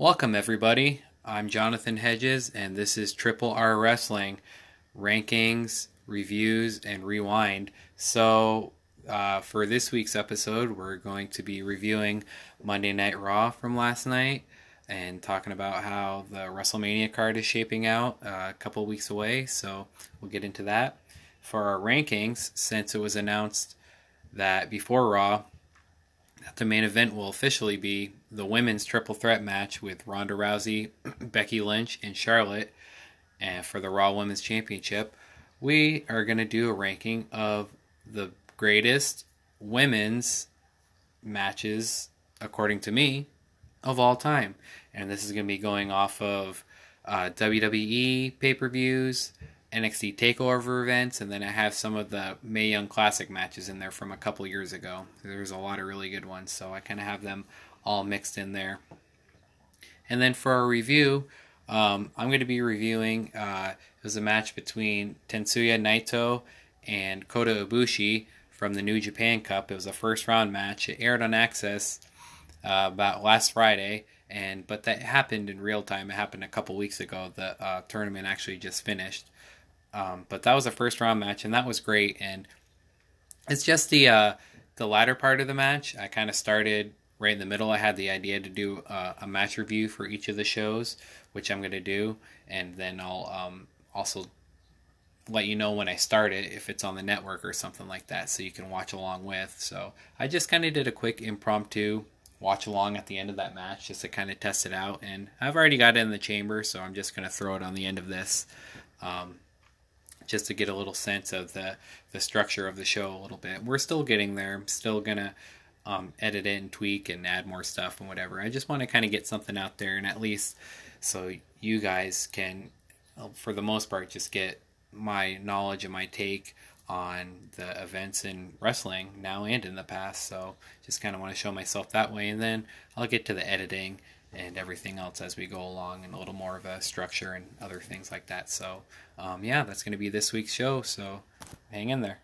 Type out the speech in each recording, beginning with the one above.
Welcome, everybody. I'm Jonathan Hedges, and this is Triple R Wrestling rankings, reviews, and rewind. So, uh, for this week's episode, we're going to be reviewing Monday Night Raw from last night and talking about how the WrestleMania card is shaping out uh, a couple weeks away. So, we'll get into that. For our rankings, since it was announced that before Raw, that the main event will officially be the women's triple threat match with Ronda Rousey, Becky Lynch, and Charlotte and for the Raw Women's Championship. We are going to do a ranking of the greatest women's matches, according to me, of all time. And this is going to be going off of uh, WWE pay per views, NXT Takeover events, and then I have some of the Mae Young Classic matches in there from a couple years ago. There's a lot of really good ones, so I kind of have them all mixed in there. And then for our review, um, I'm going to be reviewing. Uh, it was a match between Tetsuya Naito and Kota Ibushi from the New Japan Cup. It was a first round match. It aired on AXS uh, about last Friday, and but that happened in real time. It happened a couple weeks ago. The uh, tournament actually just finished. Um, but that was a first round match, and that was great. And it's just the uh, the latter part of the match. I kind of started right in the middle. I had the idea to do uh, a match review for each of the shows, which I'm going to do, and then I'll um, also let you know when I start it if it's on the network or something like that, so you can watch along with. So I just kind of did a quick impromptu watch along at the end of that match just to kind of test it out, and I've already got it in the chamber, so I'm just going to throw it on the end of this. Um, just to get a little sense of the the structure of the show a little bit. We're still getting there. Still gonna um, edit it and tweak and add more stuff and whatever. I just want to kind of get something out there and at least so you guys can, uh, for the most part, just get my knowledge and my take on the events in wrestling now and in the past. So just kind of want to show myself that way, and then I'll get to the editing and everything else as we go along and a little more of a structure and other things like that. So, um, yeah, that's going to be this week's show. So, hang in there.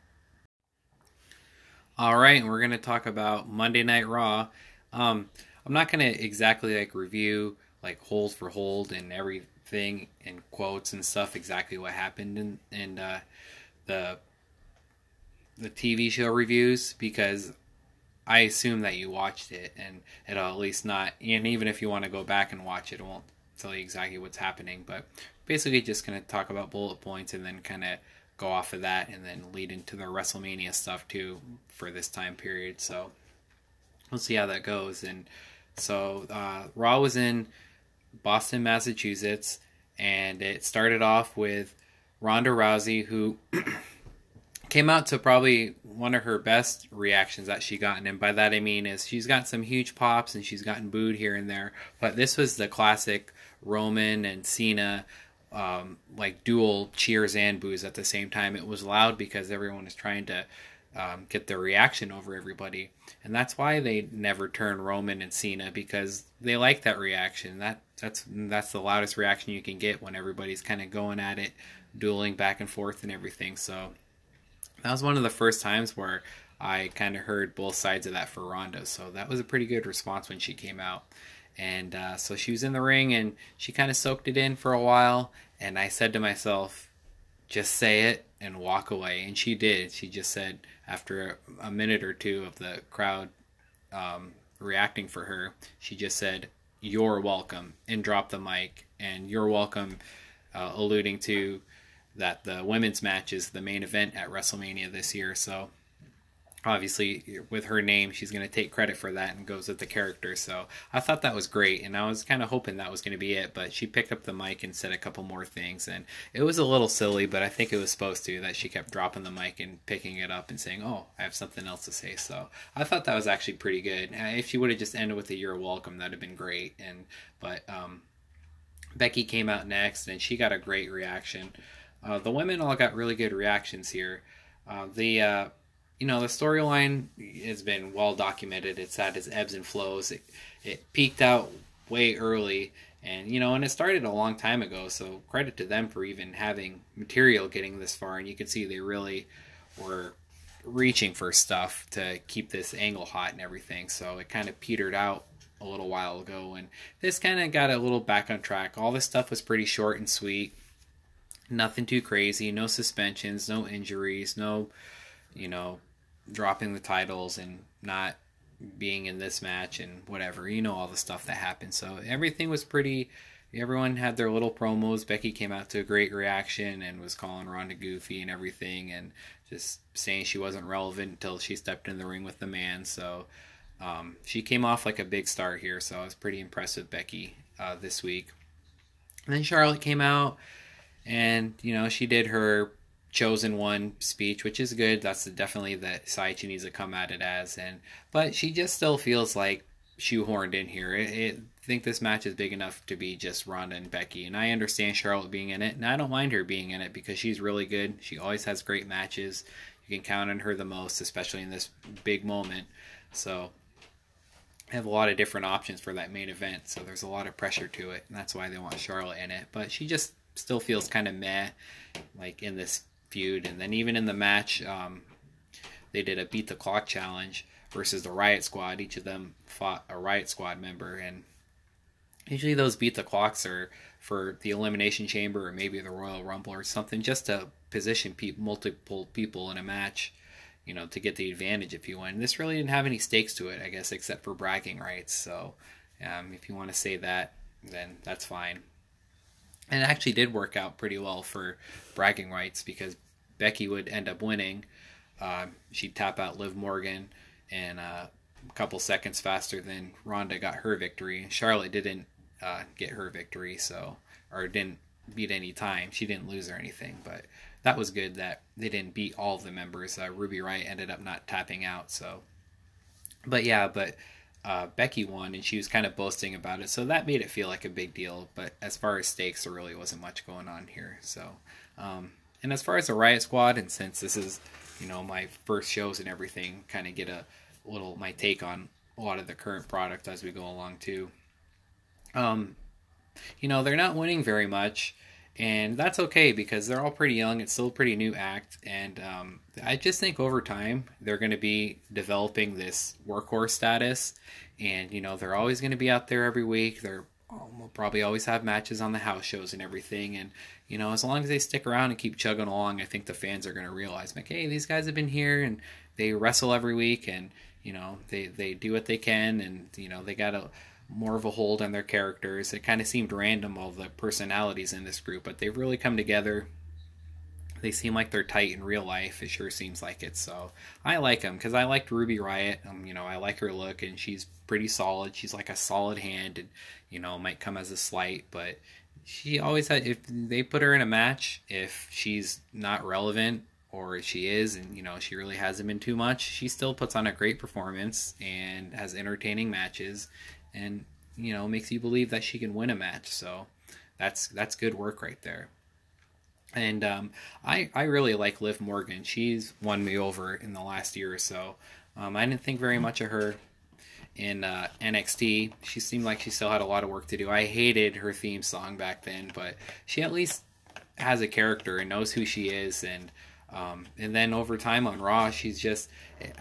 All right, and we're going to talk about Monday Night Raw. Um, I'm not going to exactly like review like hold for hold and everything and quotes and stuff exactly what happened in, in uh, the the TV show reviews because I assume that you watched it, and it'll at least not. And even if you want to go back and watch it, it won't tell you exactly what's happening. But basically, just gonna talk about bullet points and then kind of go off of that, and then lead into the WrestleMania stuff too for this time period. So we'll see how that goes. And so uh, Raw was in Boston, Massachusetts, and it started off with Ronda Rousey, who came out to probably one of her best reactions that she gotten and by that i mean is she's got some huge pops and she's gotten booed here and there but this was the classic roman and cena um, like dual cheers and boos at the same time. It was loud because everyone is trying to um, get their reaction over everybody and that's why they never turn roman and cena because they like that reaction. That that's that's the loudest reaction you can get when everybody's kind of going at it dueling back and forth and everything so that was one of the first times where I kind of heard both sides of that for Ronda. So that was a pretty good response when she came out. And uh, so she was in the ring and she kind of soaked it in for a while. And I said to myself, just say it and walk away. And she did. She just said, after a minute or two of the crowd um, reacting for her, she just said, You're welcome, and dropped the mic. And you're welcome, uh, alluding to that the women's match is the main event at WrestleMania this year. So obviously, with her name, she's going to take credit for that and goes with the character. So I thought that was great, and I was kind of hoping that was going to be it. But she picked up the mic and said a couple more things, and it was a little silly, but I think it was supposed to that she kept dropping the mic and picking it up and saying, "Oh, I have something else to say." So I thought that was actually pretty good. If she would have just ended with a "You're welcome," that'd have been great. And but um, Becky came out next, and she got a great reaction. Uh, the women all got really good reactions here. Uh, the uh, you know the storyline has been well documented. It's had its ebbs and flows. It, it peaked out way early, and you know, and it started a long time ago. So credit to them for even having material getting this far. And you can see they really were reaching for stuff to keep this angle hot and everything. So it kind of petered out a little while ago, and this kind of got a little back on track. All this stuff was pretty short and sweet, nothing too crazy, no suspensions, no injuries, no, you know, dropping the titles and not being in this match and whatever. You know all the stuff that happened. So everything was pretty. Everyone had their little promos. Becky came out to a great reaction and was calling Ronda goofy and everything, and just saying she wasn't relevant until she stepped in the ring with the man. So um, she came off like a big star here. So I was pretty impressed with Becky uh, this week. And then Charlotte came out, and you know she did her chosen one speech, which is good. That's definitely the side she needs to come at it as. And but she just still feels like shoehorned in here. It, it, I think this match is big enough to be just Ronda and Becky, and I understand Charlotte being in it, and I don't mind her being in it because she's really good. She always has great matches. You can count on her the most, especially in this big moment. So I have a lot of different options for that main event, so there's a lot of pressure to it, and that's why they want Charlotte in it. But she just still feels kind of meh, like in this feud. And then even in the match, um, they did a beat the clock challenge versus the Riot Squad. Each of them fought a Riot Squad member, and usually those beat the clocks are for the Elimination Chamber or maybe the Royal Rumble or something, just to position pe- multiple people in a match. You know, to get the advantage if you win. This really didn't have any stakes to it, I guess, except for bragging rights. So, um, if you want to say that, then that's fine. And it actually did work out pretty well for bragging rights because Becky would end up winning. Uh, she'd tap out Liv Morgan and uh, a couple seconds faster than Ronda got her victory. Charlotte didn't uh, get her victory, so or didn't beat any time. She didn't lose or anything, but that was good that they didn't beat all the members. Uh, Ruby Riott ended up not tapping out, so. But yeah, but uh, Becky won, and she was kind of boasting about it, so that made it feel like a big deal. But as far as stakes, there really wasn't much going on here. So, um, and as far as the Riot Squad, and since this is, you know, my first shows and everything, kind of get a little my take on a lot of the current product as we go along too. Um, you know, they're not winning very much, and that's okay because they're all pretty young. It's still a pretty new act, and um, I just think over time they're going to be developing this workhorse status, and you know they're always going to be out there every week. They're will probably always have matches on the house shows and everything. And, you know, as long as they stick around and keep chugging along, I think the fans are going to realize, like, hey, these guys have been here and they wrestle every week and, you know, they, they do what they can and, you know, they got a more of a hold on their characters. It kind of seemed random, all the personalities in this group, but they've really come together they seem like they're tight in real life. It sure seems like it. So I like them because I liked Ruby Riott. Um, you know, I like her look and she's pretty solid. She's like a solid hand, and you know, might come as a slight, but she always had. If they put her in a match, if she's not relevant or she is, and you know, she really hasn't been too much, she still puts on a great performance and has entertaining matches, and you know, makes you believe that she can win a match. So that's that's good work right there. And um, I I really like Liv Morgan. She's won me over in the last year or so. Um, I didn't think very much of her in uh, NXT. She seemed like she still had a lot of work to do. I hated her theme song back then, but she at least has a character and knows who she is. And um, and then over time on Raw, she's just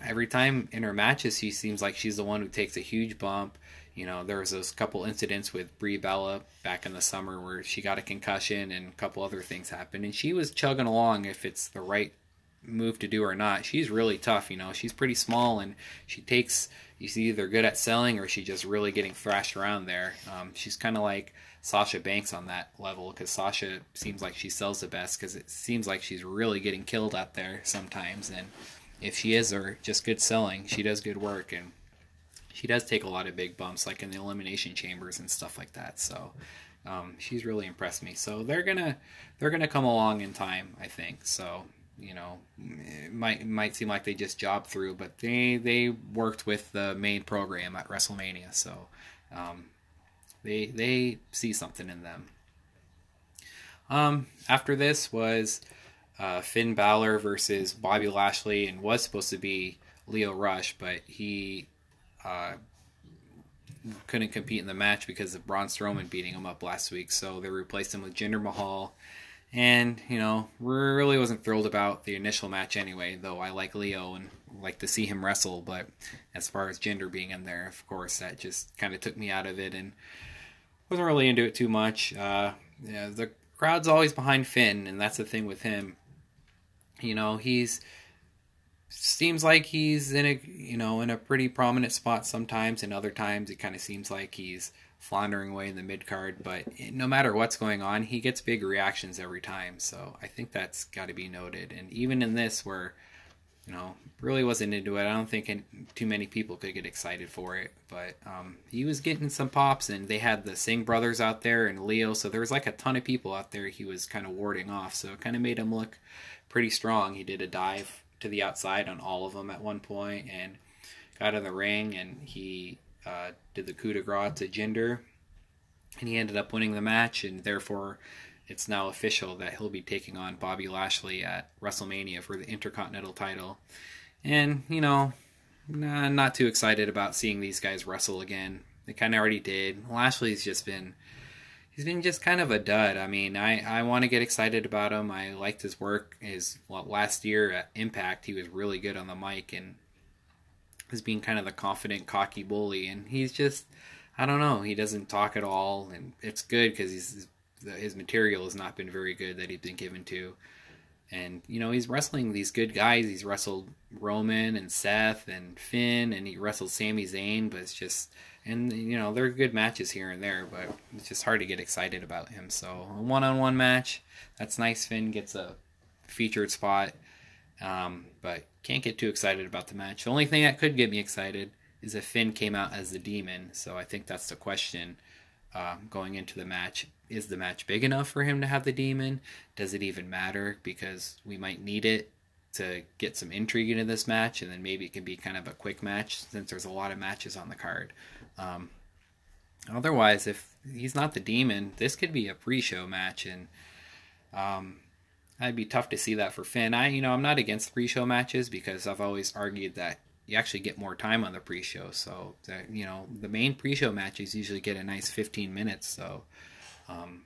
every time in her matches, she seems like she's the one who takes a huge bump. You know, there was those couple incidents with Brie Bella back in the summer where she got a concussion and a couple other things happened, and she was chugging along if it's the right move to do or not. She's really tough, you know. She's pretty small and she takes. She's either good at selling or she's just really getting thrashed around there. Um, she's kind of like Sasha Banks on that level because Sasha seems like she sells the best because it seems like she's really getting killed out there sometimes. And if she is or just good selling, she does good work and she does take a lot of big bumps, like in the elimination chambers and stuff like that. So um, she's really impressed me. So they're gonna they're gonna come along in time, I think. So you know, it might might seem like they just job through, but they they worked with the main program at WrestleMania. So um, they they see something in them. Um, after this was uh, Finn Balor versus Bobby Lashley, and was supposed to be Lio Rush, but he uh, couldn't compete in the match because of Braun Strowman beating him up last week. So they replaced him with Jinder Mahal. And, you know, really wasn't thrilled about the initial match anyway, though I like Lio and like to see him wrestle. But as far as Jinder being in there, of course, that just kind of took me out of it and wasn't really into it too much. Uh, yeah, the crowd's always behind Finn, and that's the thing with him. You know, he's seems like he's in a you know in a pretty prominent spot sometimes, and other times it kind of seems like he's floundering away in the mid card. But no matter what's going on, he gets big reactions every time. So I think that's got to be noted. And even in this, where you know really wasn't into it, I don't think too many people could get excited for it. But um, he was getting some pops, and they had the Singh brothers out there and Lio. So there was like a ton of people out there. He was kind of warding off. So it kind of made him look pretty strong. He did a dive to the outside on all of them at one point and got in the ring and he uh, did the coup de grace to Jinder and he ended up winning the match and therefore it's now official that he'll be taking on Bobby Lashley at WrestleMania for the Intercontinental title. And, you know, nah, not too excited about seeing these guys wrestle again. They kind of already did. Lashley's just been he's been just kind of a dud. I mean, I, I want to get excited about him. I liked his work. His well, last year at Impact, he was really good on the mic and was being kind of the confident, cocky bully. And he's just, I don't know, he doesn't talk at all. And it's good because his material has not been very good that he's been given to. And you know he's wrestling these good guys. He's wrestled Roman and Seth and Finn, and he wrestled Sami Zayn. But it's just and you know there are good matches here and there, but it's just hard to get excited about him. So a one-on-one match, that's nice. Finn gets a featured spot, um, but can't get too excited about the match. The only thing that could get me excited is if Finn came out as the demon. So I think that's the question uh, going into the match. Is the match big enough for him to have the demon? Does it even matter? Because we might need it to get some intrigue into this match, and then maybe it can be kind of a quick match since there's a lot of matches on the card. Um, otherwise, if he's not the demon, this could be a pre-show match, and um, I'd be tough to see that for Finn. I, you know, I'm not against pre-show matches because I've always argued that you actually get more time on the pre-show. So, you know, the main pre-show matches usually get a nice 15 minutes. So, um,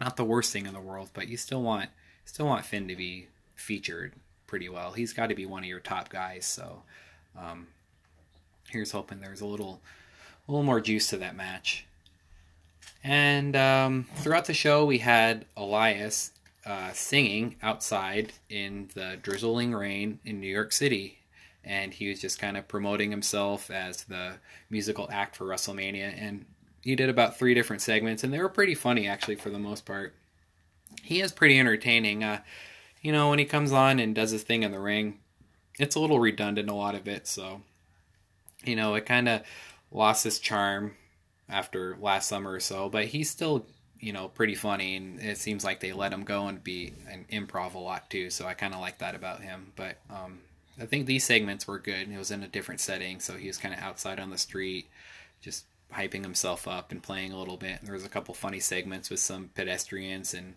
not the worst thing in the world, but you still want still want Finn to be featured pretty well. He's got to be one of your top guys. So, um, here's hoping there's a little a little more juice to that match. And um, throughout the show, we had Elias uh, singing outside in the drizzling rain in New York City. And he was just kind of promoting himself as the musical act for WrestleMania. And he did about three different segments, and they were pretty funny, actually, for the most part. He is pretty entertaining. Uh, you know, when he comes on and does his thing in the ring, it's a little redundant, a lot of it. So you know, it kind of lost its charm after last summer or so, but he's still, you know, pretty funny, and it seems like they let him go and be an improv a lot too. So I kind of like that about him. But um, I think these segments were good. And it was in a different setting, so he was kind of outside on the street, just hyping himself up and playing a little bit. And There was a couple funny segments with some pedestrians and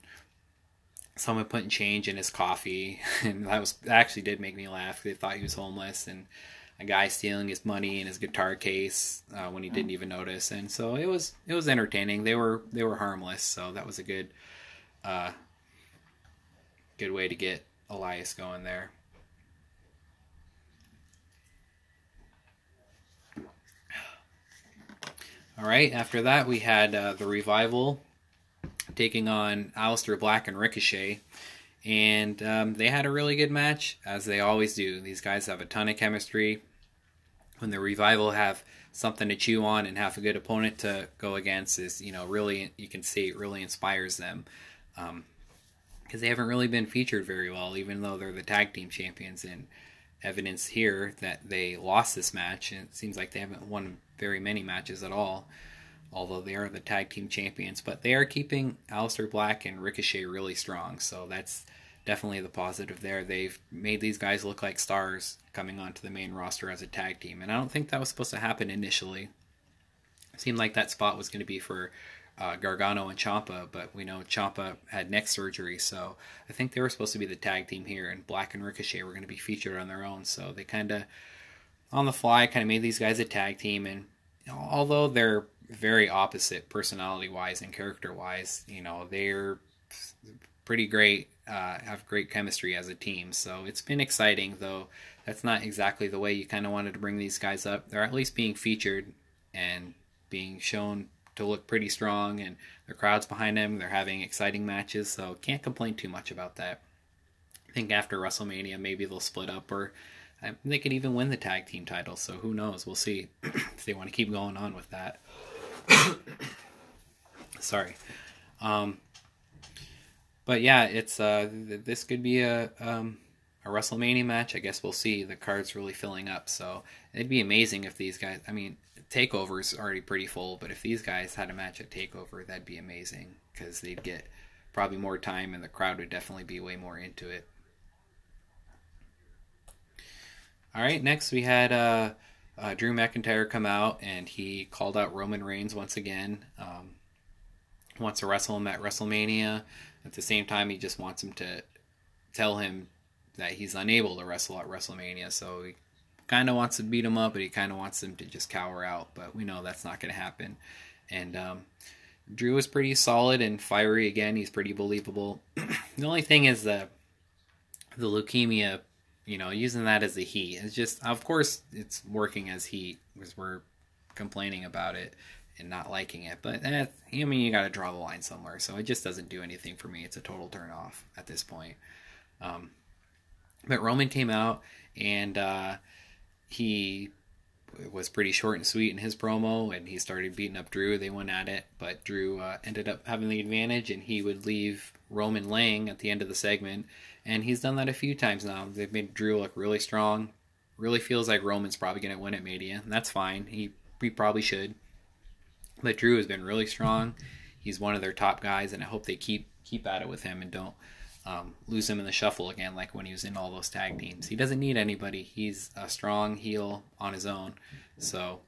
someone putting change in his coffee, and that was that actually did make me laugh. They thought he was homeless and a guy stealing his money in his guitar case uh, when he didn't even notice, and so it was it was entertaining. They were they were harmless, so that was a good uh, good way to get Elias going there. All right, after that we had uh, the revival taking on Aleister Black and Ricochet and um, they had a really good match as they always do. These guys have a ton of chemistry when the revival have something to chew on and have a good opponent to go against is you know really you can see it really inspires them. Because um, they haven't really been featured very well even though they're the tag team champions and evidence here that they lost this match. And it seems like they haven't won very many matches at all although they are the tag team champions. But they are keeping Aleister Black and Ricochet really strong so that's definitely the positive there. They've made these guys look like stars coming onto the main roster as a tag team, and I don't think that was supposed to happen initially. It seemed like that spot was going to be for uh, Gargano and Ciampa, but we know Ciampa had neck surgery, so I think they were supposed to be the tag team here, and Black and Ricochet were going to be featured on their own. So they kind of, on the fly, kind of made these guys a tag team, and although they're very opposite personality wise and character wise, you know, they're pretty great, uh, have great chemistry as a team. So it's been exciting, though that's not exactly the way you kind of wanted to bring these guys up. They're at least being featured and being shown to look pretty strong, and the crowd's behind them. They're having exciting matches, so can't complain too much about that. I think after WrestleMania, maybe they'll split up, or um, they could even win the tag team title. So who knows? We'll see if they want to keep going on with that. Sorry. Um, but yeah, it's uh, th- this could be a um, a WrestleMania match. I guess we'll see. The card's really filling up, so it'd be amazing if these guys. I mean, Takeover is already pretty full, but if these guys had a match at Takeover, that'd be amazing because they'd get probably more time, and the crowd would definitely be way more into it. All right, next we had uh, uh, Drew McIntyre come out and he called out Roman Reigns once again. Um, wants to wrestle him at WrestleMania. At the same time, he just wants him to tell him that he's unable to wrestle at WrestleMania. So he kind of wants to beat him up, but he kind of wants him to just cower out. But we know that's not going to happen. And um, Drew is pretty solid and fiery again. He's pretty believable. the only thing is the the leukemia you know, using that as a heat. It's just, of course, it's working as heat because we're complaining about it and not liking it. But eh, I mean, you got to draw the line somewhere. So it just doesn't do anything for me. It's a total turn off at this point. Um, but Roman came out and uh, he was pretty short and sweet in his promo, and he started beating up Drew. They went at it, but Drew uh, ended up having the advantage, and he would leave Roman laying at the end of the segment and he's done that a few times now. They've made Drew look really strong. Really feels like Roman's probably going to win at Mania, and that's fine. He he probably should. But Drew has been really strong. He's one of their top guys, and I hope they keep keep at it with him and don't um, lose him in the shuffle again, like when he was in all those tag teams. He doesn't need anybody. He's a strong heel on his own. So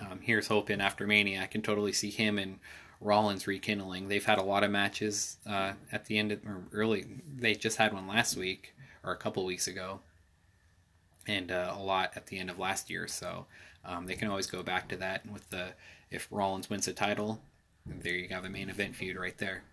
um, here's hoping after Mania, I can totally see him and Rollins rekindling. They've had a lot of matches uh, at the end of or early. They just had one last week or a couple weeks ago, and uh, a lot at the end of last year. So um, they can always go back to that with the if Rollins wins the title. There you have a main event feud right there.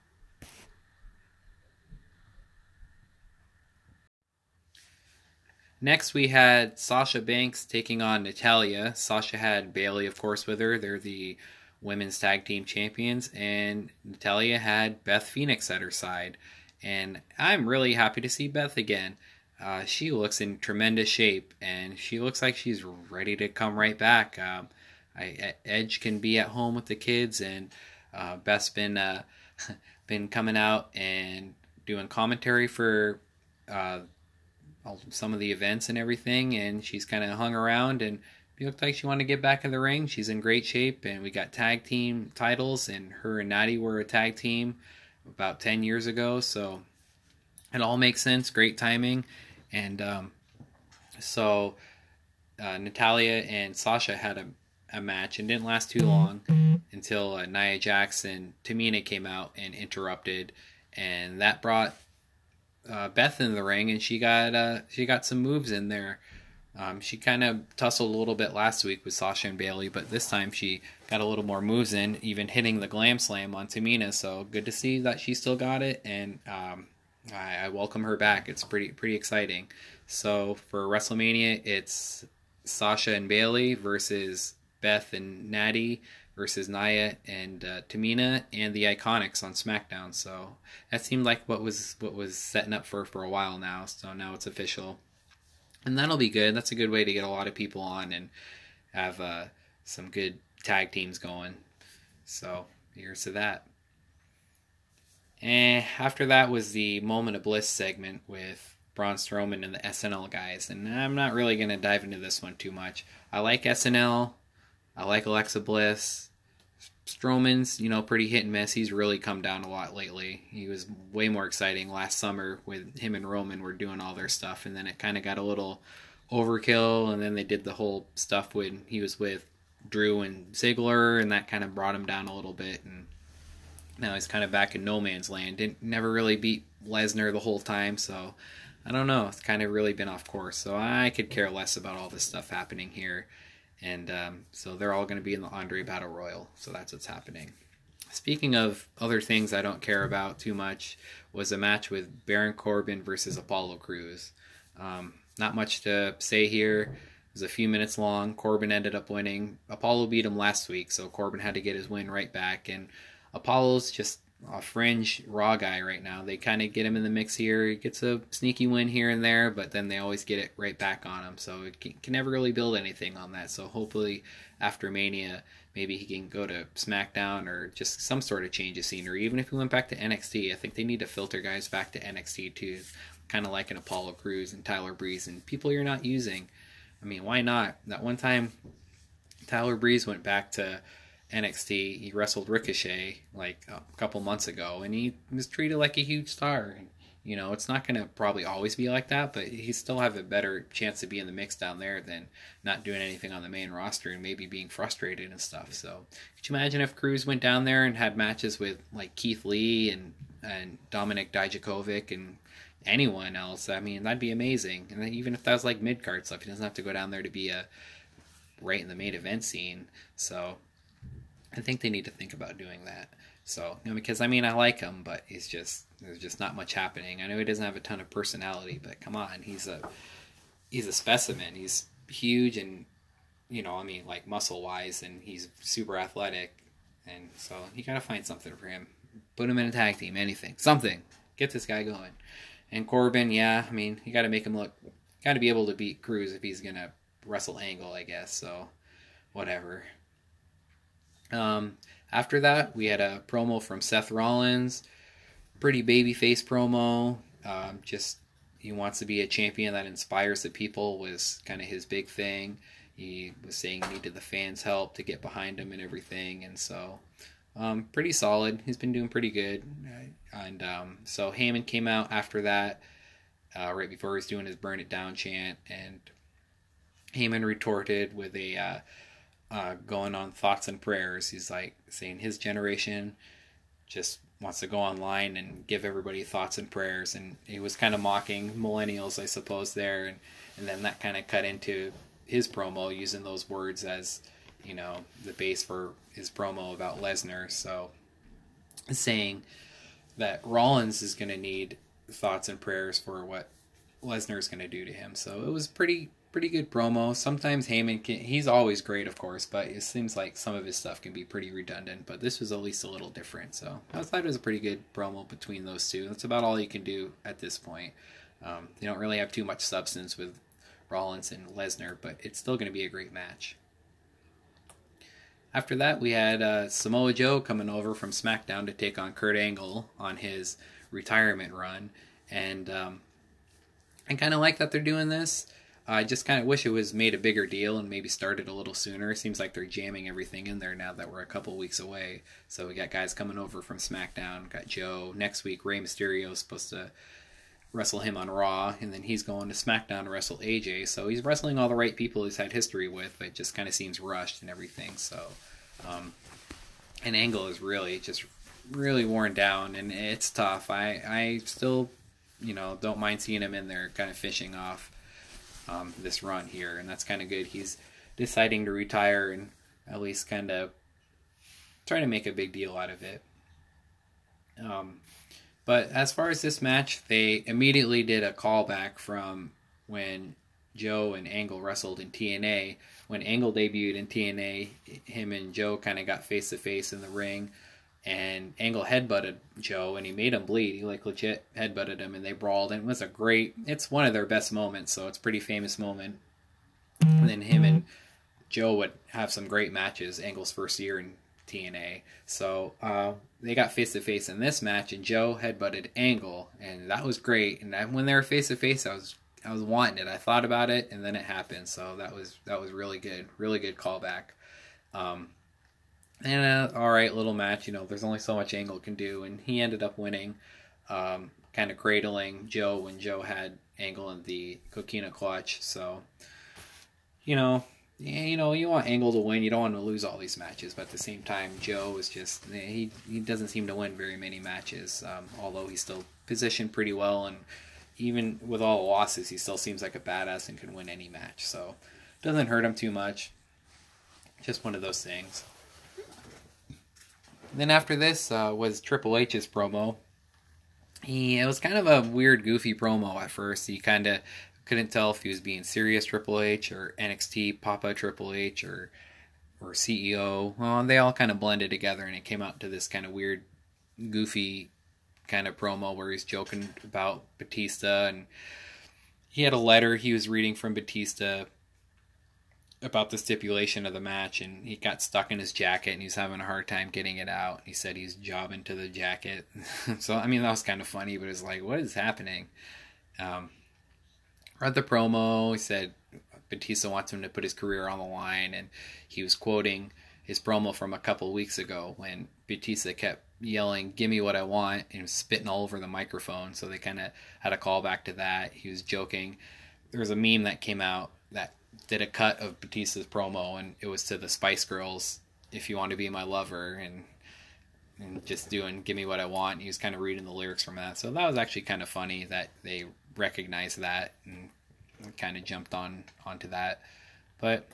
Next, we had Sasha Banks taking on Natalya. Sasha had Bayley, of course, with her. They're the women's tag team champions, and Natalya had Beth Phoenix at her side. And I'm really happy to see Beth again. Uh, she looks in tremendous shape, and she looks like she's ready to come right back. Um, I, Edge can be at home with the kids, and uh, Beth's been uh, been coming out and doing commentary for uh, some of the events and everything, and she's kind of hung around and she looked like she wanted to get back in the ring. She's in great shape, and we got tag team titles, and her and Natty were a tag team about 10 years ago, so it all makes sense. Great timing. And um, so uh, Natalya and Sasha had a, a match and didn't last too long until uh, Nia Jackson, Tamina came out and interrupted, and that brought uh, Beth in the ring, and she got uh, she got some moves in there. Um, she kind of tussled a little bit last week with Sasha and Bayley, but this time she got a little more moves in, even hitting the glam slam on Tamina. So good to see that she still got it, and um, I, I, welcome her back. It's pretty pretty exciting. So for WrestleMania, it's Sasha and Bayley versus Beth and Natty versus Nia and uh, Tamina and the Iconics on SmackDown. So that seemed like what was what was setting up for for a while now. So now it's official and that'll be good. That's a good way to get a lot of people on and have uh, some good tag teams going. So here's to that. And after that was the Moment of Bliss segment with Braun Strowman and the SNL guys. And I'm not really going to dive into this one too much. I like SNL. I like Alexa Bliss. Strowman's, you know, pretty hit and miss. He's really come down a lot lately. He was way more exciting last summer with him and Roman were doing all their stuff, and then it kind of got a little overkill. And then they did the whole stuff when he was with Drew and Ziggler, and that kind of brought him down a little bit. And now he's kind of back in no man's land. Didn't never really beat Lesnar the whole time, so I don't know. It's kind of really been off course. So I could care less about all this stuff happening here and um, so they're all going to be in the Andre Battle Royal. So that's what's happening. Speaking of other things I don't care about too much, was a match with Baron Corbin versus Apollo Crews. Um, not much to say here. It was a few minutes long. Corbin ended up winning. Apollo beat him last week, so Corbin had to get his win right back. And Apollo's just a fringe Raw guy right now. They kind of get him in the mix here. He gets a sneaky win here and there, but then they always get it right back on him. So it can, can never really build anything on that. So hopefully after Mania, maybe he can go to SmackDown or just some sort of change of scenery. Even if he went back to NXT, I think they need to filter guys back to NXT too. Kind of like an Apollo Crews and Tyler Breeze and people you're not using. I mean, why not? That one time Tyler Breeze went back to NXT. He wrestled Ricochet like a couple months ago, and he was treated like a huge star. You know, it's not going to probably always be like that, but he still have a better chance to be in the mix down there than not doing anything on the main roster and maybe being frustrated and stuff. So, could you imagine if Crews went down there and had matches with like Keith Lee and and Dominik Dijakovic and anyone else? I mean, that'd be amazing. And even if that was like mid card stuff, he doesn't have to go down there to be a right in the main event scene. So I think they need to think about doing that. So, you know, because I mean, I like him, but he's just there's just not much happening. I know he doesn't have a ton of personality, but come on, he's a he's a specimen. He's huge and you know, I mean, like muscle wise, and he's super athletic, and so you gotta find something for him. Put him in a tag team, anything, something. Get this guy going. And Corbin, yeah, I mean, you got to make him look, got to be able to beat Crews if he's gonna wrestle Angle, I guess. So, whatever. Um, after that, we had a promo from Seth Rollins, pretty babyface promo. Um, just he wants to be a champion that inspires the people was kind of his big thing. He was saying he needed the fans' help to get behind him and everything, and so um, pretty solid. He's been doing pretty good, and um, so Heyman came out after that, uh, right before he was doing his "Burn It Down" chant, and Heyman retorted with a uh, uh, going on thoughts and prayers. He's like saying his generation just wants to go online and give everybody thoughts and prayers, and he was kind of mocking millennials, I suppose, there, and and then that kind of cut into his promo using those words as you know the base for his promo about Lesnar. So saying that Rollins is going to need thoughts and prayers for what Lesnar is going to do to him. So it was pretty pretty good promo. Sometimes Heyman can, he's always great, of course, but it seems like some of his stuff can be pretty redundant. But this was at least a little different. So I thought it was a pretty good promo between those two. That's about all you can do at this point. Um, they don't really have too much substance with Rollins and Lesnar, but it's still going to be a great match. After that, we had uh, Samoa Joe coming over from SmackDown to take on Kurt Angle on his retirement run, and um, I kind of like that they're doing this. I just kind of wish it was made a bigger deal and maybe started a little sooner. It seems like they're jamming everything in there now that we're a couple weeks away. So we got guys coming over from SmackDown. Got Joe next week. Rey Mysterio is supposed to wrestle him on Raw, and then he's going to SmackDown to wrestle AJ. So he's wrestling all the right people he's had history with, but it just kind of seems rushed and everything. So, um, and Angle is really just really worn down, and it's tough. I I still, you know, don't mind seeing him in there, kind of fishing off um, this run here, and that's kind of good. He's deciding to retire and at least kind of trying to make a big deal out of it. Um, but as far as this match, they immediately did a callback from when Joe and Angle wrestled in TNA. When Angle debuted in TNA, him and Joe kind of got face to face in the ring and Angle headbutted Joe and he made him bleed. He like legit headbutted him and they brawled and it was a great it's one of their best moments, so it's pretty famous moment. And then him and Joe would have some great matches, Angle's first year in TNA. So uh, they got face to face in this match and Joe headbutted Angle and that was great. And when they were face to face I was I was wanting it. I thought about it and then it happened. So that was that was really good. Really good callback. Um, and a all right little match. You know, there's only so much Angle can do, and he ended up winning, um, kind of cradling Joe when Joe had Angle in the Coquina clutch. So, you know, you know, you want Angle to win. You don't want to lose all these matches, but at the same time, Joe is just he he doesn't seem to win very many matches. Um, although he's still positioned pretty well, and even with all the losses, he still seems like a badass and can win any match. So, doesn't hurt him too much. Just one of those things. Then after this uh, was Triple H's promo. He it was kind of a weird, goofy promo at first. He kind of couldn't tell if he was being serious Triple H or NXT Papa Triple H or or CEO. Well, they all kind of blended together, and it came out to this kind of weird, goofy kind of promo where he's joking about Batista, and he had a letter he was reading from Batista about the stipulation of the match, and he got stuck in his jacket, and he's having a hard time getting it out. He said he's jobbing to the jacket, so I mean that was kind of funny, but it's like, what is happening? Um, read the promo. He said Batista wants him to put his career on the line, and he was quoting his promo from a couple weeks ago when Batista kept yelling, "Give me what I want," and spitting all over the microphone. So they kind of had a callback to that. He was joking. There was a meme that came out did a cut of Batista's promo, and it was to the Spice Girls, "If you want to be my lover," and and just doing "Give me what I want." He was kind of reading the lyrics from that, so that was actually kind of funny that they recognized that and kind of jumped on onto that. But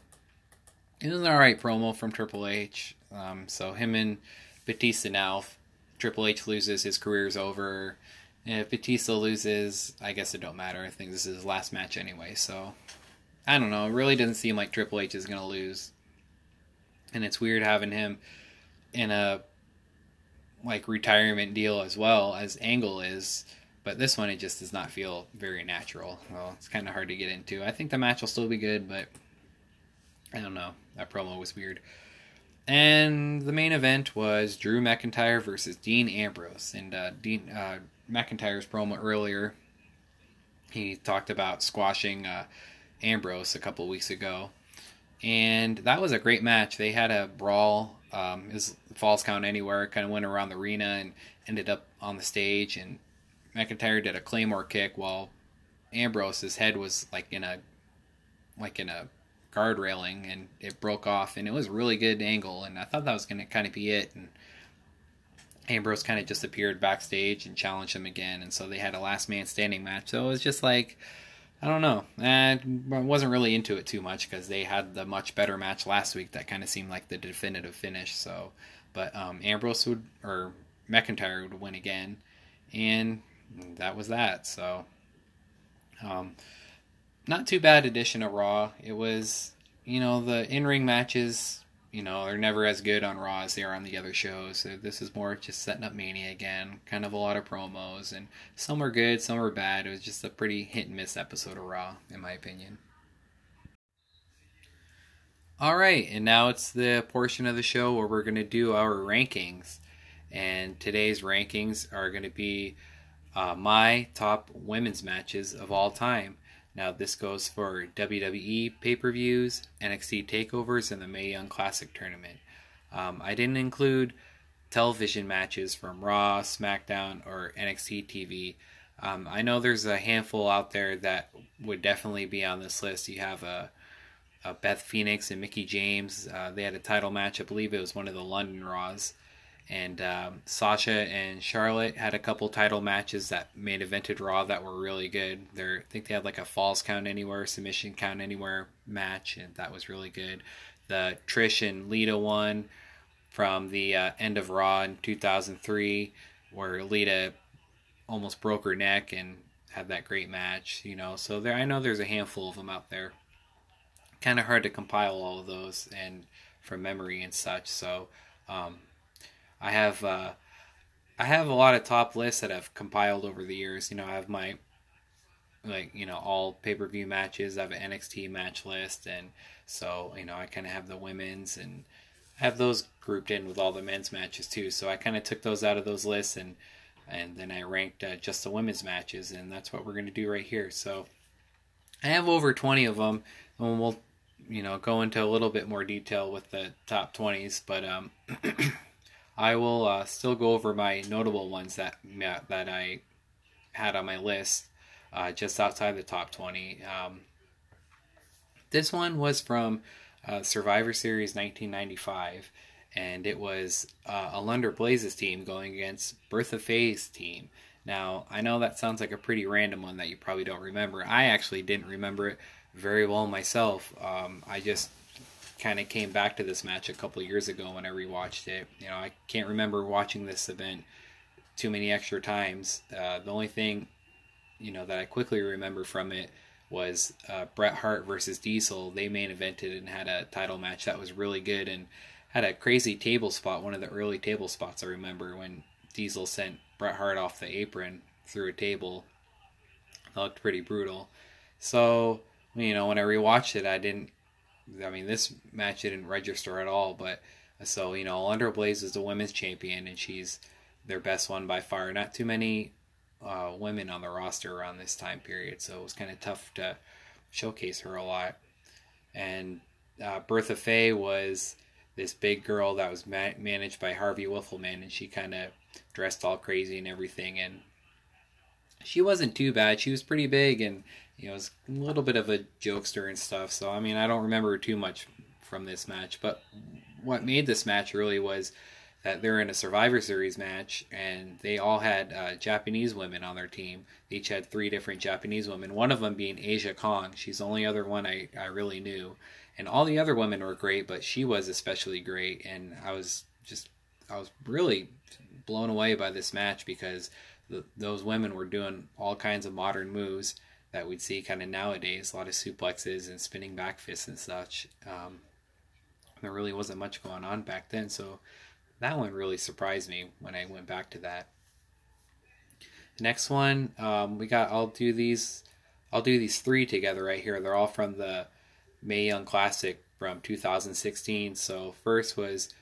it was an alright promo from Triple H. Um, so him and Batista now, Triple H loses, his career's over. And if Batista loses, I guess it don't matter. I think this is his last match anyway. So I don't know. It really doesn't seem like Triple H is gonna lose. And it's weird having him in a like retirement deal as well as Angle is but this one, it just does not feel very natural. Well, it's kind of hard to get into. I think the match will still be good, but I don't know. That promo was weird. And the main event was Drew McIntyre versus Dean Ambrose. And uh, Dean uh, McIntyre's promo earlier, he talked about squashing uh, Ambrose a couple weeks ago. And that was a great match. They had a brawl. Um, was falls count anywhere. Kind of went around the arena and ended up on the stage. And McIntyre did a claymore kick while Ambrose's head was like in a like in a guard railing and it broke off and it was a really good angle and I thought that was going to kind of be it and Ambrose kind of just appeared backstage and challenged him again and so they had a last man standing match so it was just like I don't know I wasn't really into it too much because they had the much better match last week that kind of seemed like the definitive finish so but um, Ambrose would or McIntyre would win again and that was that. So, um, not too bad addition of Raw. It was, you know, the in ring matches, you know, they're never as good on Raw as they are on the other shows. So this is more just setting up Mania again. Kind of a lot of promos, and some were good, some were bad. It was just a pretty hit and miss episode of Raw, in my opinion. All right, and now it's the portion of the show where we're going to do our rankings. And today's rankings are going to be uh, my top women's matches of all time. Now, this goes for WWE pay per views, NXT takeovers, and the Mae Young Classic tournament. Um, I didn't include television matches from Raw, SmackDown, or NXT TV. Um, I know there's a handful out there that would definitely be on this list. You have a, a Beth Phoenix and Mickie James. Uh, they had a title match. I believe it was one of the London Raws and um, Sasha and Charlotte had a couple title matches that made evented Raw that were really good. They're, I think they had like a falls count anywhere, submission count anywhere match, and that was really good. The Trish and Lita one from the uh, end of Raw in 2003, where Lita almost broke her neck and had that great match. You know, so there I know there's a handful of them out there. Kind of hard to compile all of those and from memory and such. So. Um, I have uh, I have a lot of top lists that I've compiled over the years. You know, I have my like you know all pay per view matches. I have an NXT match list, and so you know I kind of have the women's and I have those grouped in with all the men's matches too. So I kind of took those out of those lists and and then I ranked uh, just the women's matches, and that's what we're going to do right here. So I have over twenty of them, and we'll you know go into a little bit more detail with the top twenties, but um. I will uh, still go over my notable ones that that I had on my list, uh, just outside the top twenty. Um, this one was from uh, Survivor Series 1995, and it was uh, Alundra Blaze's team going against Bertha Faye's team. Now, I know that sounds like a pretty random one that you probably don't remember. I actually didn't remember it very well myself. Um, I just kind of came back to this match a couple years ago when I rewatched it. You know, I can't remember watching this event too many extra times. Uh, the only thing, you know, that I quickly remember from it was uh, Bret Hart versus Diesel. They main evented and had a title match that was really good and had a crazy table spot. One of the early table spots I remember when Diesel sent Bret Hart off the apron through a table. It looked pretty brutal. So, you know, when I rewatched it, I didn't. I mean, this match didn't register at all. But so, you know, Alundra Blaze is the women's champion, and she's their best one by far. Not too many uh, women on the roster around this time period, so it was kind of tough to showcase her a lot. And uh, Bertha Faye was this big girl that was ma- managed by Harvey Wippleman, and she kind of dressed all crazy and everything. And she wasn't too bad. She was pretty big, and you know, was a little bit of a jokester and stuff. So I mean, I don't remember too much from this match, but what made this match really was that they're in a Survivor Series match, and they all had uh, Japanese women on their team. They each had three different Japanese women. One of them being Aja Kong. She's the only other one I, I really knew, and all the other women were great, but she was especially great. And I was just I was really blown away by this match because the, those women were doing all kinds of modern moves that we'd see kind of nowadays, a lot of suplexes and spinning back fists and such. Um, there really wasn't much going on back then, so that one really surprised me when I went back to that. Next one, um, we got. I'll do these. I'll do these three together right here. They're all from the Mae Young Classic from 2016. So first was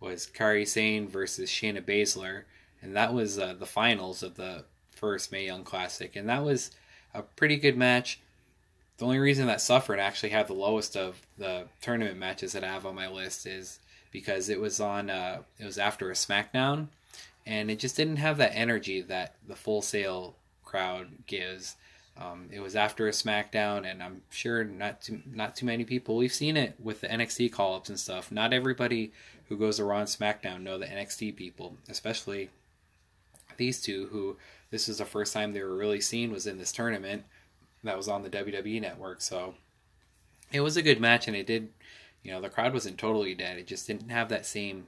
was Kairi Sane versus Shayna Baszler, and that was uh, the finals of the first Mae Young Classic, and that was a pretty good match. The only reason that suffered actually had the lowest of the tournament matches that I have on my list is because it was on uh, it was after a SmackDown, and it just didn't have that energy that the Full Sail crowd gives. Um, it was after a SmackDown, and I'm sure not too not too many people. We've seen it with the NXT call ups and stuff. Not everybody who goes and SmackDown know the NXT people, especially these two. Who this is the first time they were really seen was in this tournament that was on the WWE network. So it was a good match, and it did you know, the crowd wasn't totally dead. It just didn't have that same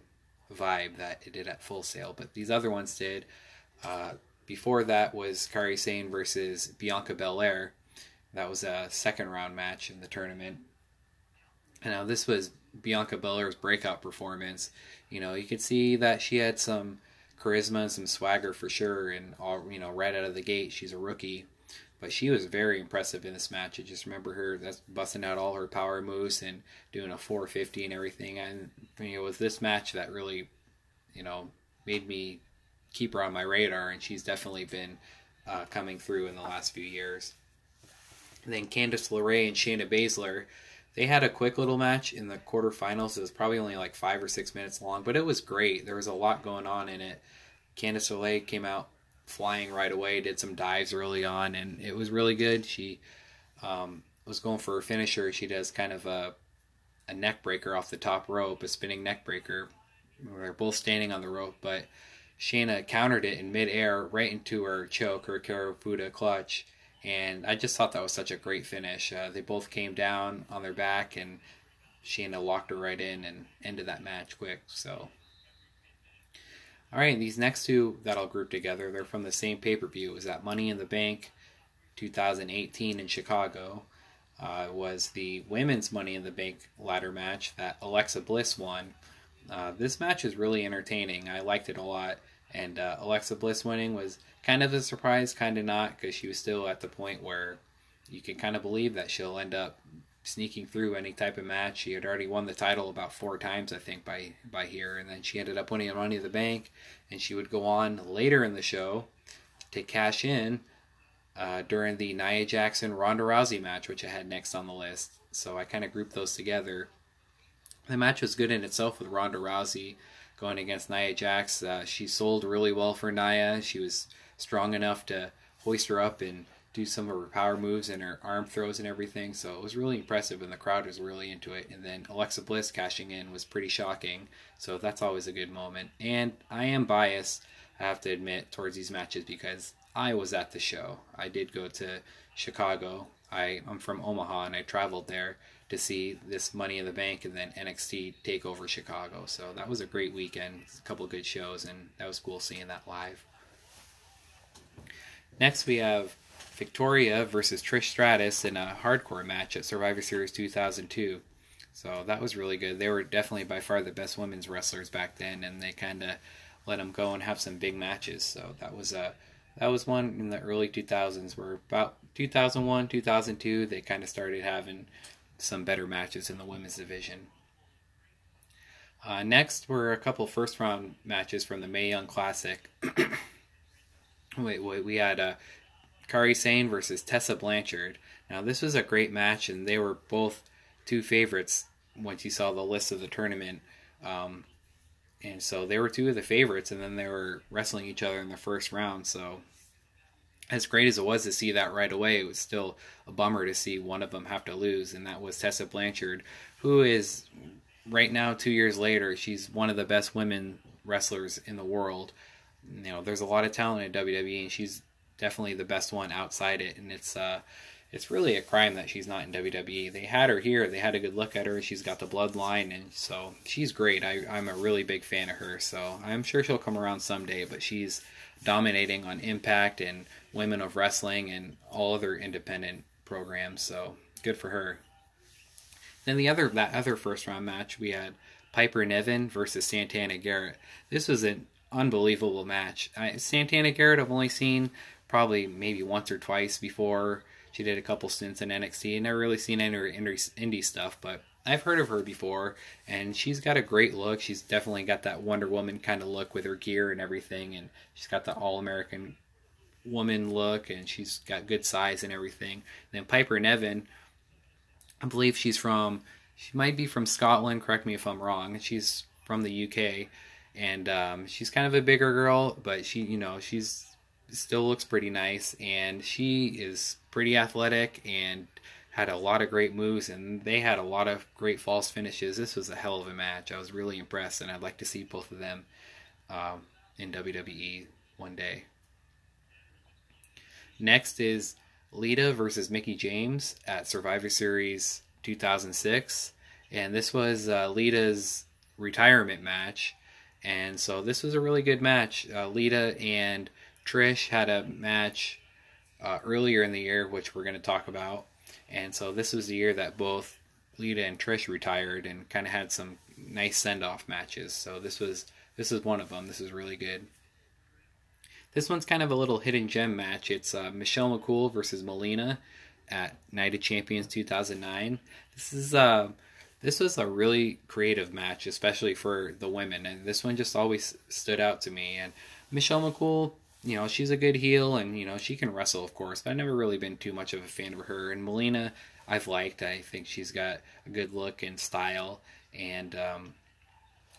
vibe that it did at Full Sail, but these other ones did. Uh, before that was Kairi Sane versus Bianca Belair. That was a second round match in the tournament. And now this was Bianca Belair's breakout performance. You know, you could see that she had some charisma and some swagger for sure, and all you know, right out of the gate, she's a rookie. But she was very impressive in this match. I just remember her that's busting out all her power moves and doing a 450 and everything. And you know, it was this match that really, you know, made me keep her on my radar. And she's definitely been uh, coming through in the last few years. And then Candice LeRae and Shayna Baszler, they had a quick little match in the quarterfinals. It was probably only like five or six minutes long, but it was great. There was a lot going on in it. Candice LeRae came out flying right away. Did some dives early on, and it was really good. She um, was going for a finisher. She does kind of a a neck breaker off the top rope, a spinning neck breaker. They're both standing on the rope, but Shayna countered it in midair right into her choke, her Kirifuda clutch. And I just thought that was such a great finish. Uh, they both came down on their back, and Shayna locked her right in and ended that match quick. So all right, these next two that I'll group together, they're from the same pay per view. It was that Money in the Bank 2018 in Chicago. Uh, was the women's Money in the Bank ladder match that Alexa Bliss won. Uh, this match is really entertaining. I liked it a lot. And uh, Alexa Bliss winning was kind of a surprise, kind of not, because she was still at the point where you can kind of believe that she'll end up sneaking through any type of match. She had already won the title about four times, I think, by by here, and then she ended up winning Money in the Bank, and she would go on later in the show to cash in uh, during the Nia Jackson Ronda Rousey match, which I had next on the list. So I kind of grouped those together. The match was good in itself with Ronda Rousey going against Nia Jax. Uh, she sold really well for Nia. She was strong enough to hoist her up and do some of her power moves and her arm throws and everything. So it was really impressive, and the crowd was really into it. And then Alexa Bliss cashing in was pretty shocking. So that's always a good moment. And I am biased, I have to admit, towards these matches because I was at the show. I did go to Chicago. I, I'm from Omaha, and I traveled there to see this Money in the Bank and then NXT take over Chicago. So that was a great weekend. A couple good shows, and that was cool seeing that live. Next, we have Victoria versus Trish Stratus in a hardcore match at Survivor Series 2002. So that was really good. They were definitely by far the best women's wrestlers back then, and they kind of let them go and have some big matches. So that was a that was one in the early 2000s where about 2001 2002 they kind of started having some better matches in the women's division uh, next were a couple first round matches from the Mae Young Classic. wait, wait, we had uh, Kairi Sane versus Tessa Blanchard. Now this was a great match, and they were both two favorites once you saw the list of the tournament. Um, and so they were two of the favorites, and then they were wrestling each other in the first round. So, as great as it was to see that right away, it was still a bummer to see one of them have to lose, and that was Tessa Blanchard, who is right now, two years later, she's one of the best women wrestlers in the world. You know, there's a lot of talent in WWE, and she's definitely the best one outside it, and it's uh, it's really a crime that she's not in WWE. They had her here. They had a good look at her. She's got the bloodline, and so she's great. I, I'm a really big fan of her. So I'm sure she'll come around someday. But she's dominating on Impact and Women of Wrestling and all other independent programs. So good for her. Then the other that other first round match we had Piper Niven versus Santana Garrett. This was an unbelievable match. I, Santana Garrett I've only seen probably maybe once or twice before she did a couple stints in NXT. I never really seen any of her indie stuff, but I've heard of her before, and she's got a great look. She's definitely got that Wonder Woman kind of look with her gear and everything, and she's got the all American woman look, and she's got good size and everything. And then Piper Niven, I believe she's from, she might be from Scotland. Correct me if I'm wrong. She's from the UK, and um, she's kind of a bigger girl, but she, you know, she's still looks pretty nice, and she is pretty athletic and had a lot of great moves, and they had a lot of great false finishes. This was a hell of a match. I was really impressed, and I'd like to see both of them um, in WWE one day. Next is Lita versus Mickie James at Survivor Series 2006, and this was uh, Lita's retirement match. And so this was a really good match. Uh, Lita and Trish had a match uh, earlier in the year, which we're going to talk about. And so this was the year that both Lita and Trish retired and kind of had some nice send off matches. So this was this is one of them. This is really good. This one's kind of a little hidden gem match. It's uh, Michelle McCool versus Melina at Night of Champions 2009. This is uh, this was a really creative match, especially for the women, and this one just always stood out to me. And Michelle McCool you know, she's a good heel and, you know, she can wrestle, of course, but I've never really been too much of a fan of her. And Melina, I've liked. I think she's got a good look and style. And um,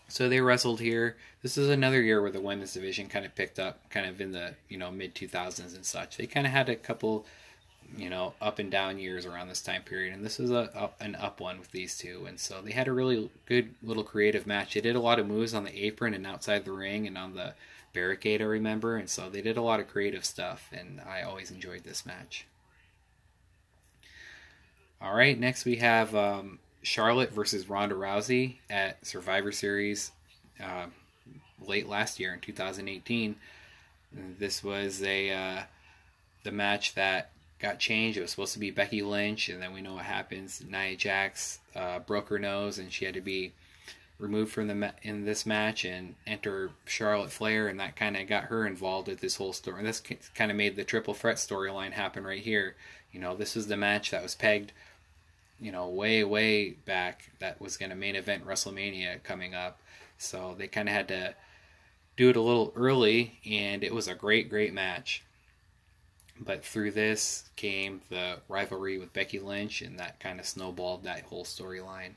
so they wrestled here. This is another year where the women's division kind of picked up, kind of in the, you know, mid 2000s and such. They kind of had a couple, you know, up and down years around this time period. And this is a, an up one with these two. And so they had a really good little creative match. They did a lot of moves on the apron and outside the ring and on the barricade, I remember, and so they did a lot of creative stuff, and I always enjoyed this match. All right, next we have um, Charlotte versus Ronda Rousey at Survivor Series uh, late last year in 2018. This was a uh, the match that got changed. It was supposed to be Becky Lynch, and then we know what happens. Nia Jax uh, broke her nose, and she had to be removed from the ma- in this match and enter Charlotte Flair, and that kind of got her involved with this whole story. And this kind of made the triple threat storyline happen right here. You know, this was the match that was pegged, you know, way way back that was going to main event WrestleMania coming up. So they kind of had to do it a little early, and it was a great great match. But through this came the rivalry with Becky Lynch, and that kind of snowballed that whole storyline.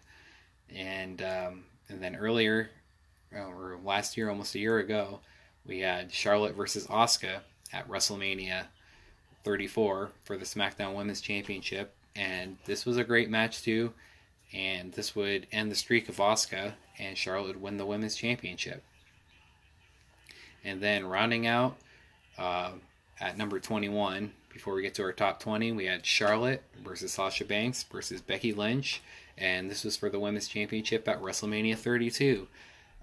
And um, and then earlier, or last year, almost a year ago, we had Charlotte versus Asuka at WrestleMania 34 for the SmackDown Women's Championship, and this was a great match too. And this would end the streak of Asuka, and Charlotte would win the Women's Championship. And then rounding out uh, at number 21, before we get to our top 20, we had Charlotte versus Sasha Banks versus Becky Lynch and this was for the women's championship at WrestleMania 32.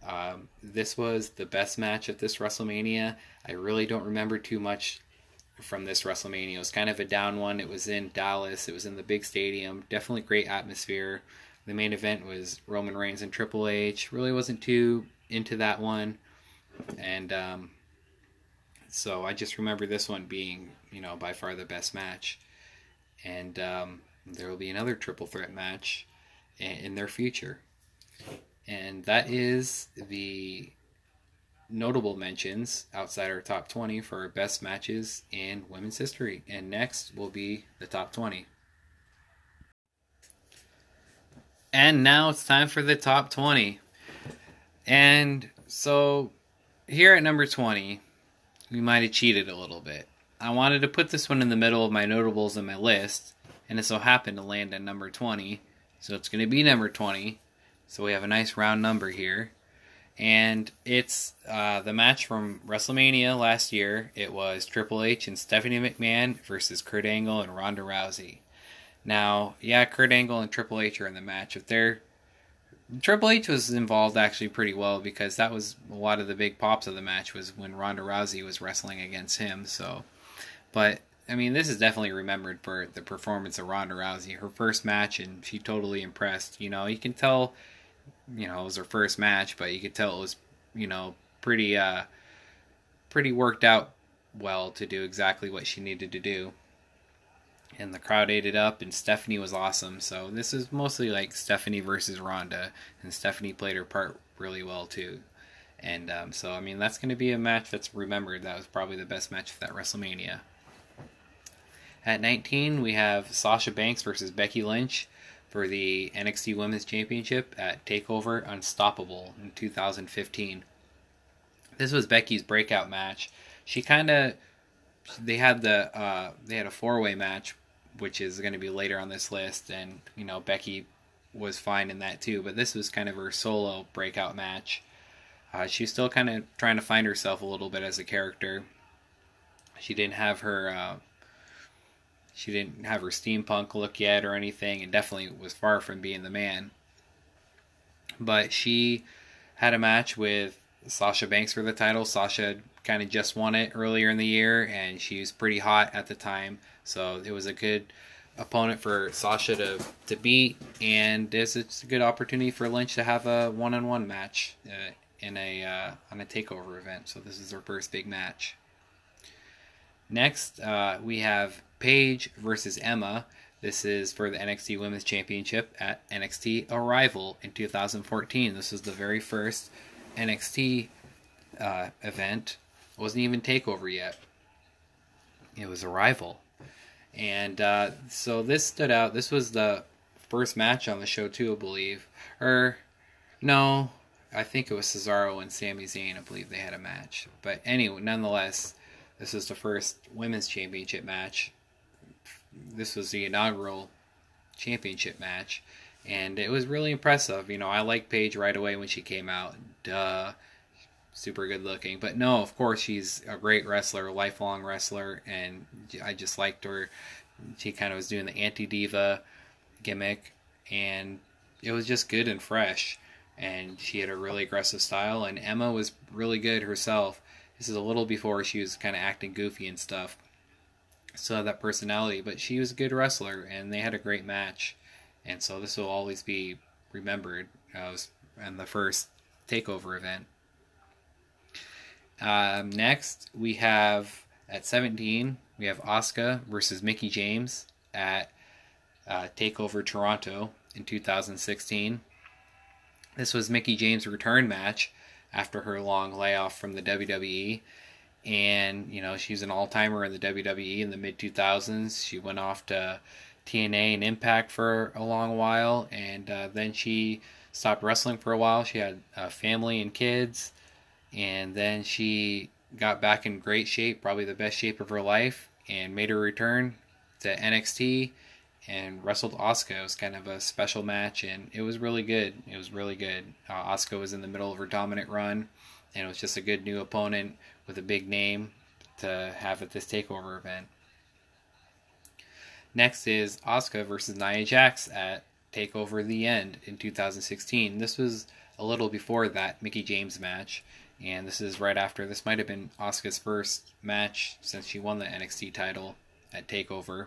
Um, this was the best match at this WrestleMania. I really don't remember too much from this WrestleMania. It was kind of a down one. It was in Dallas. It was in the big stadium. Definitely great atmosphere. The main event was Roman Reigns and Triple H. Really wasn't too into that one, and um, so I just remember this one being, you know, by far the best match. And um, there will be another triple threat match in, their future, and that is the notable mentions outside our top 20 for our best matches in women's history. And next will be the top 20. And now it's time for the top 20. And so here at number 20, we might have cheated a little bit. I wanted to put this one in the middle of my notables in my list, and it so happened to land at number 20. So it's going to be number 20. So we have a nice round number here and it's uh, the match from WrestleMania last year. It was Triple H and Stephanie McMahon versus Kurt Angle and Ronda Rousey. Now, yeah, Kurt Angle and Triple H are in the match. If they're Triple H was involved actually pretty well because that was a lot of the big pops of the match was when Ronda Rousey was wrestling against him. So, but I mean, this is definitely remembered for the performance of Ronda Rousey, her first match, and she totally impressed. You know, you can tell you know, it was her first match, but you could tell it was, you know, pretty uh pretty worked out well to do exactly what she needed to do. And the crowd ate it up and Stephanie was awesome. So this is mostly like Stephanie versus Ronda and Stephanie played her part really well too. And um, so I mean that's going to be a match that's remembered. That was probably the best match of that WrestleMania. At 19, we have Sasha Banks versus Becky Lynch for the NXT Women's Championship at TakeOver Unstoppable in 2015. This was Becky's breakout match. She kind of they had the uh, they had a four way match, which is going to be later on this list, and you know Becky was fine in that too. But this was kind of her solo breakout match. Uh, she's still kind of trying to find herself a little bit as a character. She didn't have her uh, she didn't have her steampunk look yet or anything, and definitely was far from being the man. But she had a match with Sasha Banks for the title. Sasha kind of just won it earlier in the year, and she was pretty hot at the time. So it was a good opponent for Sasha to, to beat, and it's, it's a good opportunity for Lynch to have a one on one match uh, in a uh, on a takeover event. So this is her first big match. Next, uh, we have Paige versus Emma. This is for the NXT Women's Championship at NXT Arrival in 2014. This was the very first NXT uh, event. It wasn't even Takeover yet. It was Arrival, and uh, so this stood out. This was the first match on the show too, I believe. Or no, I think it was Cesaro and Sami Zayn. I believe they had a match. But anyway, nonetheless, this was the first women's championship match this was the inaugural championship match, and it was really impressive. You know, I liked Paige right away when she came out. Duh, super good looking. But no, of course she's a great wrestler, a lifelong wrestler, and I just liked her. She kind of was doing the anti diva gimmick, and it was just good and fresh. And she had a really aggressive style, and Emma was really good herself. This is a little before she was kind of acting goofy and stuff still had that personality, but she was a good wrestler, and they had a great match, and so this will always be remembered as in the first takeover event. Um, next, we have at 17, we have Asuka versus Mickie James at uh, Takeover Toronto in 2016. This was Mickie James' return match after her long layoff from the WWE and you know she's an all-timer in the WWE in the mid 2000s. She went off to TNA and Impact for a long while, and uh, then she stopped wrestling for a while. She had a family and kids, and then she got back in great shape, probably the best shape of her life, and made her return to NXT and wrestled Asuka. It was kind of a special match, and it was really good. It was really good. Uh, Asuka was in the middle of her dominant run, and it was just a good new opponent with a big name to have at this takeover event. Next is Asuka versus Nia Jax at Takeover The End in 2016. This was a little before that Mickie James match, and this is right after. This might have been Asuka's first match since she won the NXT title at Takeover,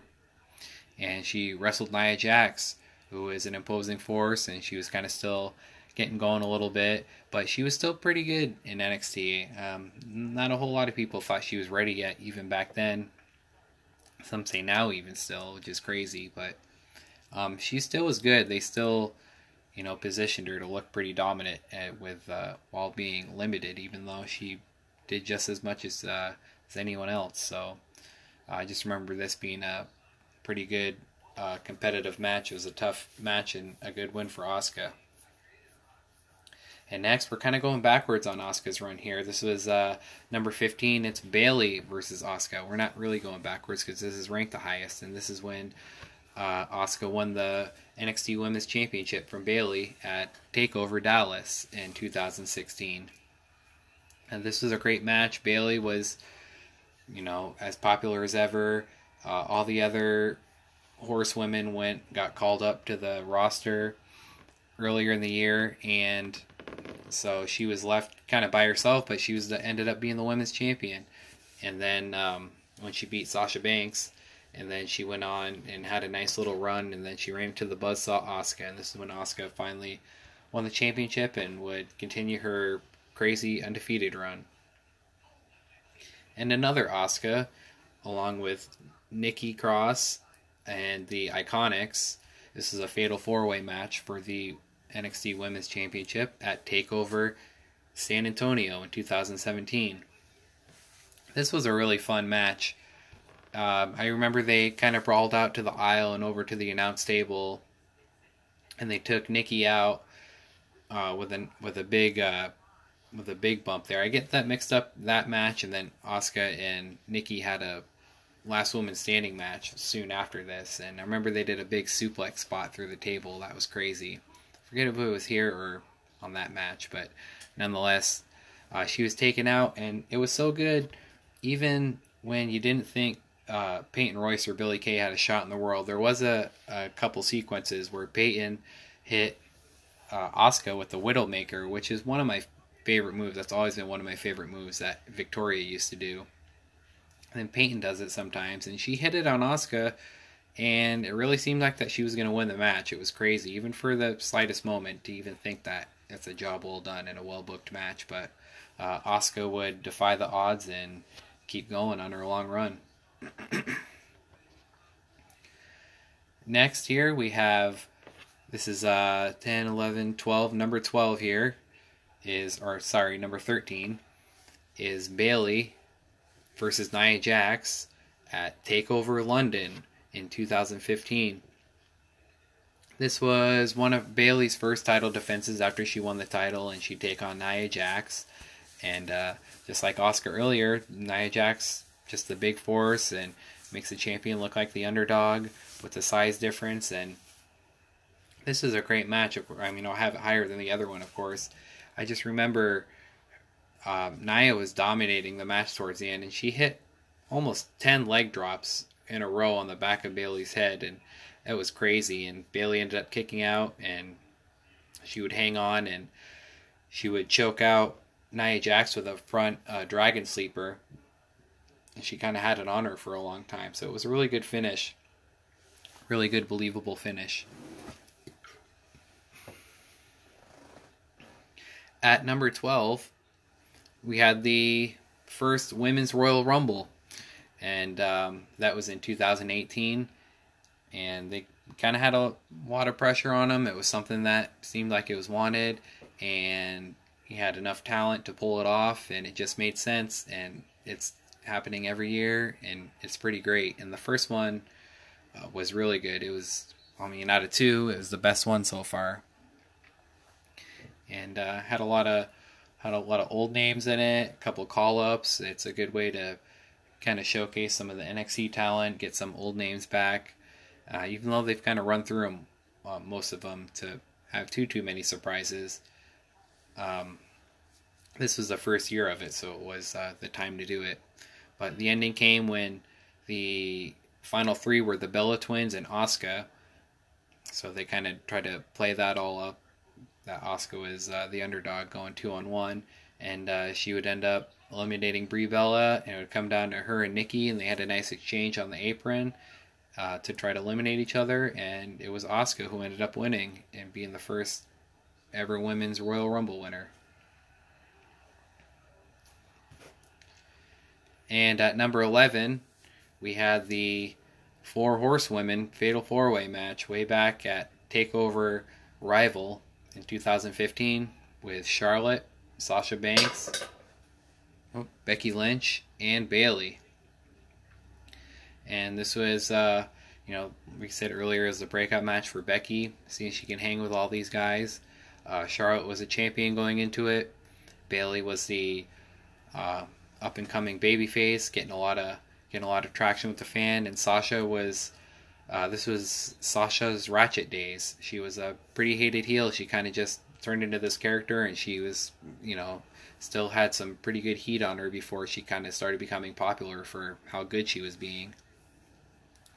and she wrestled Nia Jax, who is an imposing force, and she was kind of still getting going a little bit, but she was still pretty good in NXT. Um, not a whole lot of people thought she was ready yet, even back then. Some say now, even still, which is crazy, but um, she still was good. They still, you know, positioned her to look pretty dominant at, uh, with uh, while being limited, even though she did just as much as uh, as anyone else. So I just remember this being a pretty good uh, competitive match. It was a tough match and a good win for Asuka. And next, we're kind of going backwards on Asuka's run here. This was uh, number 15. It's Bayley versus Asuka. We're not really going backwards because this is ranked the highest, and this is when uh, won the NXT Women's Championship from Bayley at Takeover Dallas in 2016. And this was a great match. Bayley was, you know, as popular as ever. Uh, all the other horsewomen went got called up to the roster earlier in the year, and so she was left kind of by herself, but she was the, ended up being the women's champion. And then um, when she beat Sasha Banks, and then she went on and had a nice little run, and then she ran to the buzzsaw Asuka, and this is when Asuka finally won the championship and would continue her crazy undefeated run. And another Asuka, along with Nikki Cross and the Iconics. This is a fatal four way match for the NXT Women's Championship at TakeOver San Antonio in 2017. This was a really fun match. Um, I remember they kind of brawled out to the aisle and over to the announce table, and they took Nikki out uh, with a with a big uh, with a big bump there. I get that mixed up that match, and then Asuka and Nikki had a last woman standing match soon after this, and I remember they did a big suplex spot through the table. That was crazy forget if it was here or on that match, but nonetheless, uh, she was taken out, and it was so good, even when you didn't think uh, Peyton Royce or Billie Kay had a shot in the world. There was a, a couple sequences where Peyton hit uh, Asuka with the Widowmaker, which is one of my favorite moves. That's always been one of my favorite moves that Victoria used to do. And then Peyton does it sometimes, and she hit it on Asuka and it really seemed like that she was going to win the match. It was crazy, even for the slightest moment, to even think that it's a job well done in a well booked match. But uh, Asuka would defy the odds and keep going on her long run. Next, here we have this is uh, 10, 11, 12. Number 12 here is, or sorry, number 13 is Bayley versus Nia Jax at Takeover London in 2015. This was one of Bayley's first title defenses after she won the title, and she'd take on Nia Jax. And uh, just like Asuka earlier, Nia Jax just the big force and makes the champion look like the underdog with the size difference. And this is a great match. I mean, I'll have it higher than the other one, of course. I just remember um, Nia was dominating the match towards the end, and she hit almost 10 leg drops in a row on the back of Bayley's head, and it was crazy. And Bayley ended up kicking out, and she would hang on, and she would choke out Nia Jax with a front uh, Dragon Sleeper. And she kind of had it on her for a long time, so it was a really good finish. Really good, believable finish. At number 12, we had the first Women's Royal Rumble and um, that was in 2018. And they kind of had a lot of pressure on him. It was something that seemed like it was wanted, and he had enough talent to pull it off, and it just made sense. And it's happening every year, and it's pretty great. And the first one uh, was really good. It was, I mean, out of two, it was the best one so far, and uh, had a lot of had a lot of old names in it, a couple call ups. It's a good way to kind of showcase some of the NXT talent, get some old names back. Uh, even though they've kind of run through them, uh, most of them, to have too too many surprises. Um, this was the first year of it, so it was uh, the time to do it. But the ending came when the final three were the Bella Twins and Asuka. so they kind of tried to play that all up. That Asuka was uh, the underdog going two on one, and uh, she would end up eliminating Brie Bella, and it would come down to her and Nikki, and they had a nice exchange on the apron uh, to try to eliminate each other, and it was Asuka who ended up winning and being the first ever women's Royal Rumble winner. And at number 11, we had the four horsewomen fatal four way match way back at TakeOver Rival in 2015 with Charlotte, Sasha Banks, oh, Becky Lynch, and Bayley. And this was, uh, you know, we said earlier, is a breakout match for Becky, seeing she can hang with all these guys. Uh, Charlotte was a champion going into it. Bayley was the uh, up and coming babyface, getting a lot of getting a lot of traction with the fan, and Sasha was. Uh, this was Sasha's Ratchet days. She was a pretty hated heel. She kind of just turned into this character, and she was, you know, still had some pretty good heat on her before she kind of started becoming popular for how good she was being.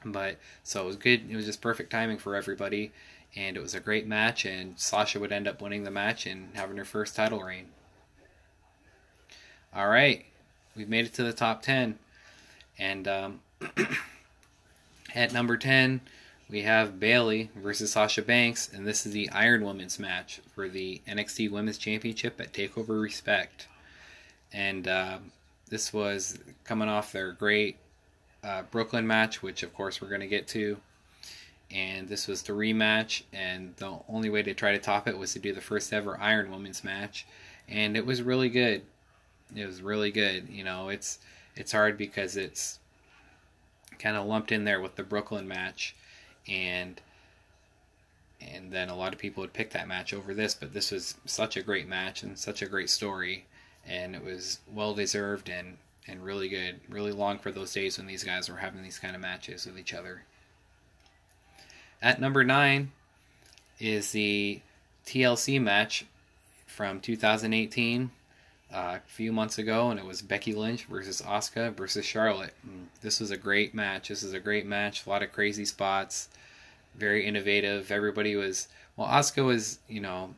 But so it was good. It was just perfect timing for everybody, and it was a great match. And Sasha would end up winning the match and having her first title reign. All right, we've made it to the top 10. And um, at number 10, we have Bayley versus Sasha Banks, and this is the Iron Women's match for the NXT Women's Championship at TakeOver Respect. And uh, this was coming off their great uh, Brooklyn match, which of course we're going to get to. And this was the rematch, and the only way to try to top it was to do the first ever Iron Women's match, and it was really good. It was really good. You know, it's it's hard because it's kind of lumped in there with the Brooklyn match, and and then a lot of people would pick that match over this, but this was such a great match and such a great story, and it was well deserved and and really good, really long for those days when these guys were having these kind of matches with each other. At number nine is the TLC match from 2018 uh, a few months ago, and it was Becky Lynch versus Asuka versus Charlotte. And this was a great match. This is a great match. A lot of crazy spots, very innovative. Everybody was well. Asuka was, you know,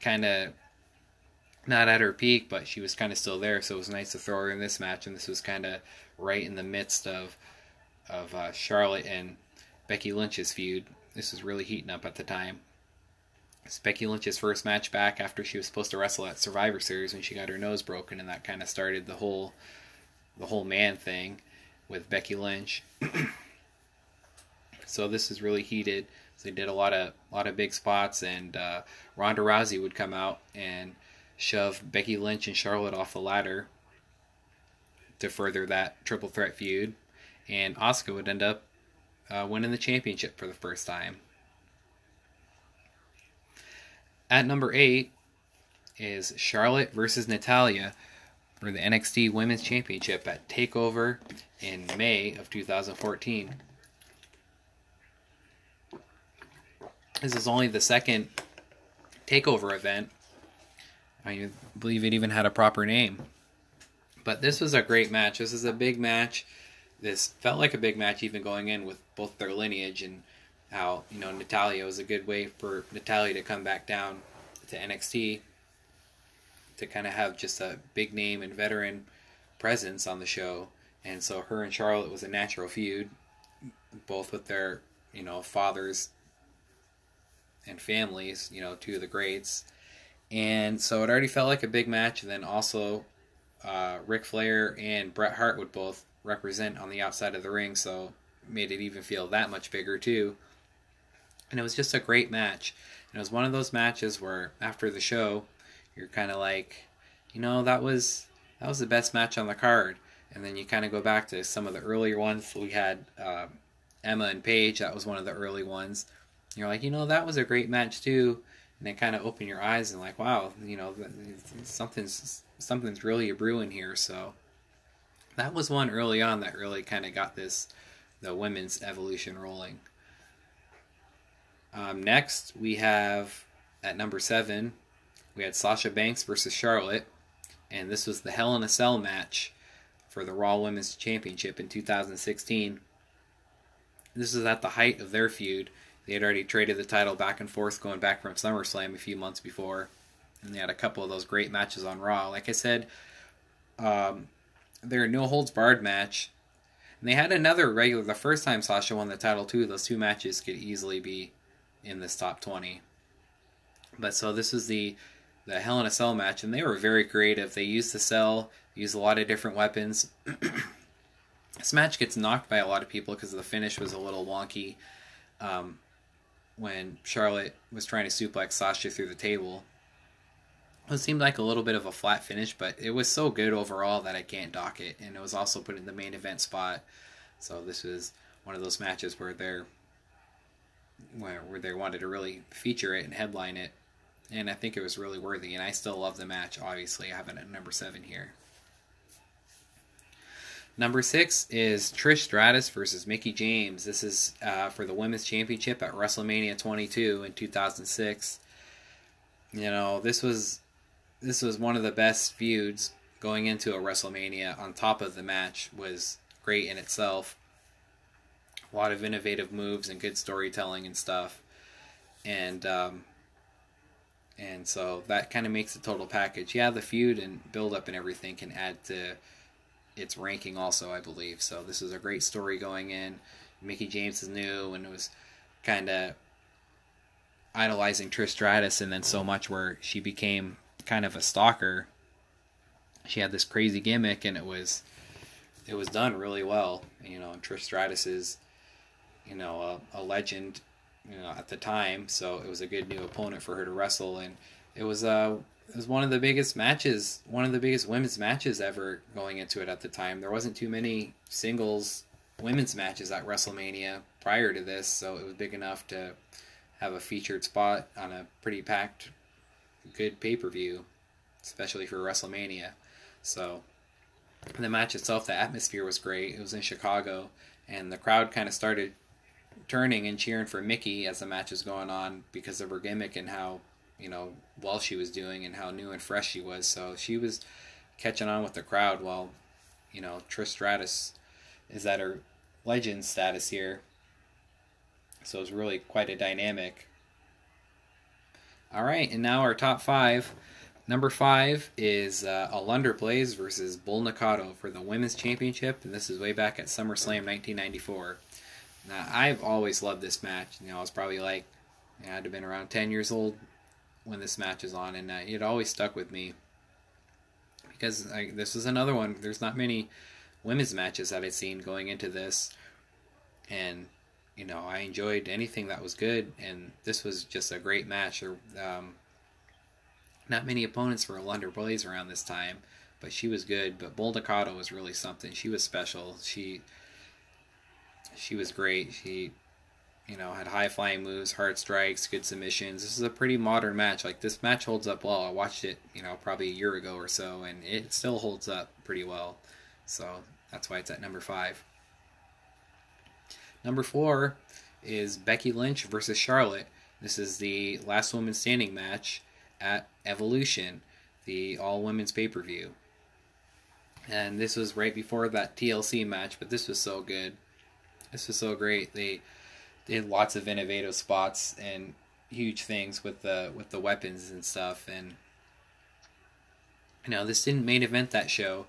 kind of not at her peak, but she was kind of still there. So it was nice to throw her in this match, and this was kind of right in the midst of of uh, Charlotte and Becky Lynch's feud. This was really heating up at the time. Becky Lynch's first match back after she was supposed to wrestle at Survivor Series when she got her nose broken, and that kind of started the whole the whole man thing with Becky Lynch. so this is really heated. So they did a lot of lot of big spots, and uh, Ronda Rousey would come out and shove Becky Lynch and Charlotte off the ladder to further that triple threat feud, and Asuka would end up uh, winning the championship for the first time. At number eight is Charlotte versus Natalya for the NXT Women's Championship at TakeOver in May of 2014. This is only the second TakeOver event. I believe it even had a proper name. But this was a great match. This is a big match. This felt like a big match even going in with both their lineage and how you know Natalya was a good way for Natalya to come back down to NXT to kind of have just a big name and veteran presence on the show, and so her and Charlotte was a natural feud, both with their you know fathers and families, you know, two of the greats, and so it already felt like a big match. And then also, uh, Ric Flair and Bret Hart would both represent on the outside of the ring, so made it even feel that much bigger too. And it was just a great match. And it was one of those matches where after the show, you're kind of like, you know, that was that was the best match on the card. And then you kind of go back to some of the earlier ones. We had uh, Emma and Paige. That was one of the early ones. You're like, you know, that was a great match too. And then kind of open your eyes and like, wow, you know, something's something's really brewing here. So that was one early on that really kind of got this the women's evolution rolling. Um, next, we have at number seven, we had Sasha Banks versus Charlotte, and this was the Hell in a Cell match for the Raw Women's Championship in 2016. This is at the height of their feud. they had already traded the title back and forth going back from SummerSlam a few months before, and they had a couple of those great matches on Raw. Like I said, um, their no holds barred match, and they had another regular. The first time Sasha won the title too, those two matches could easily be in this top twenty. But so this is the the Hell in a Cell match, and they were very creative. They used the cell, used a lot of different weapons. this match gets knocked by a lot of people because the finish was a little wonky. Um, when Charlotte was trying to suplex Sasha through the table, it seemed like a little bit of a flat finish, but it was so good overall that I can't dock it. And it was also put in the main event spot, so this was one of those matches where they're where, where they wanted to really feature it and headline it and I think it was really worthy. And I still love the match. Obviously, I have it at number seven here. Number six is Trish Stratus versus Mickie James. This is uh, for the Women's Championship at WrestleMania 22 in 2006. You know, this was this was one of the best feuds going into a WrestleMania. On top of the match was great in itself. A lot of innovative moves and good storytelling and stuff. And um, and so that kind of makes the total package. Yeah, the feud and build up and everything can add to its ranking also, I believe. So this is a great story going in. Mickie James is new and it was kind of idolizing Trish Stratus and then so much where she became kind of a stalker. She had this crazy gimmick and it was it was done really well. You know, Trish Stratus is you know a, a legend you know, at the time, so it was a good new opponent for her to wrestle, and it was uh it was one of the biggest matches, one of the biggest women's matches ever going into it at the time. There wasn't too many singles women's matches at WrestleMania prior to this, so it was big enough to have a featured spot on a pretty packed, good pay per view, especially for WrestleMania. So the match itself, the atmosphere was great. It was in Chicago, and the crowd kind of started turning and cheering for Mickie as the match was going on because of her gimmick and how you know well she was doing and how new and fresh she was. So she was catching on with the crowd while you know Trish Stratus is at her legend status here. So it was really quite a dynamic. All right, and now our top five. Number five is uh, Alundra Blaze versus Bull Nakano for the Women's Championship, and this is way back at SummerSlam 1994. Now, I've always loved this match. You know, I was probably like, I had to have been around 10 years old when this match is on, and uh, it always stuck with me because I, this is another one. There's not many women's matches that I've seen going into this, and you know, I enjoyed anything that was good, and this was just a great match. Um, not many opponents for Alundra Blaze around this time, but she was good. But Bull was really something. She was special. She she was great. She, you know, had high flying moves, hard strikes, good submissions. This is a pretty modern match. Like this match holds up well. I watched it, you know, probably a year ago or so, and it still holds up pretty well. So that's why it's at number five. Number four is Becky Lynch versus Charlotte. This is the last woman standing match at Evolution, the all women's pay per view. And this was right before that TLC match, but this was so good. This was so great. They they had lots of innovative spots and huge things with the with the weapons and stuff. And you know, this didn't main event that show,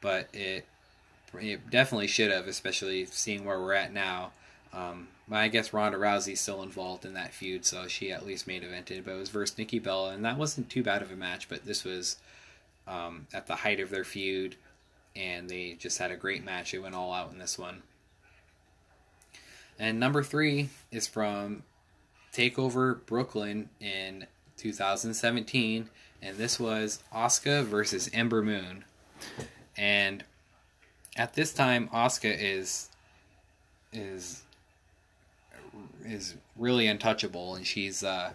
but it it definitely should have, especially seeing where we're at now. Um, I guess Ronda Rousey's still involved in that feud, so she at least main evented. But it was versus Nikki Bella, and that wasn't too bad of a match. But this was um, at the height of their feud, and they just had a great match. They went all out in this one. And number three is from Takeover Brooklyn in 2017, and this was Asuka versus Ember Moon. And at this time, Asuka is is is really untouchable, and she's uh,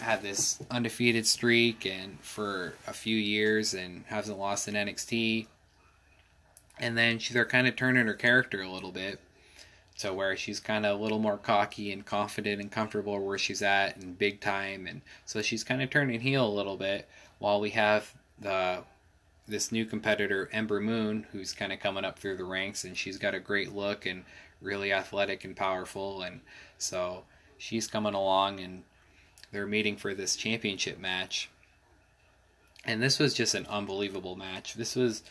had this undefeated streak and for a few years, and hasn't lost in NXT. And then she, they're kind of turning her character a little bit to where she's kind of a little more cocky and confident and comfortable where she's at and big time and so she's kind of turning heel a little bit while we have the this new competitor Ember Moon who's kind of coming up through the ranks and she's got a great look and really athletic and powerful and so she's coming along and they're meeting for this championship match. And this was just an unbelievable match. This was,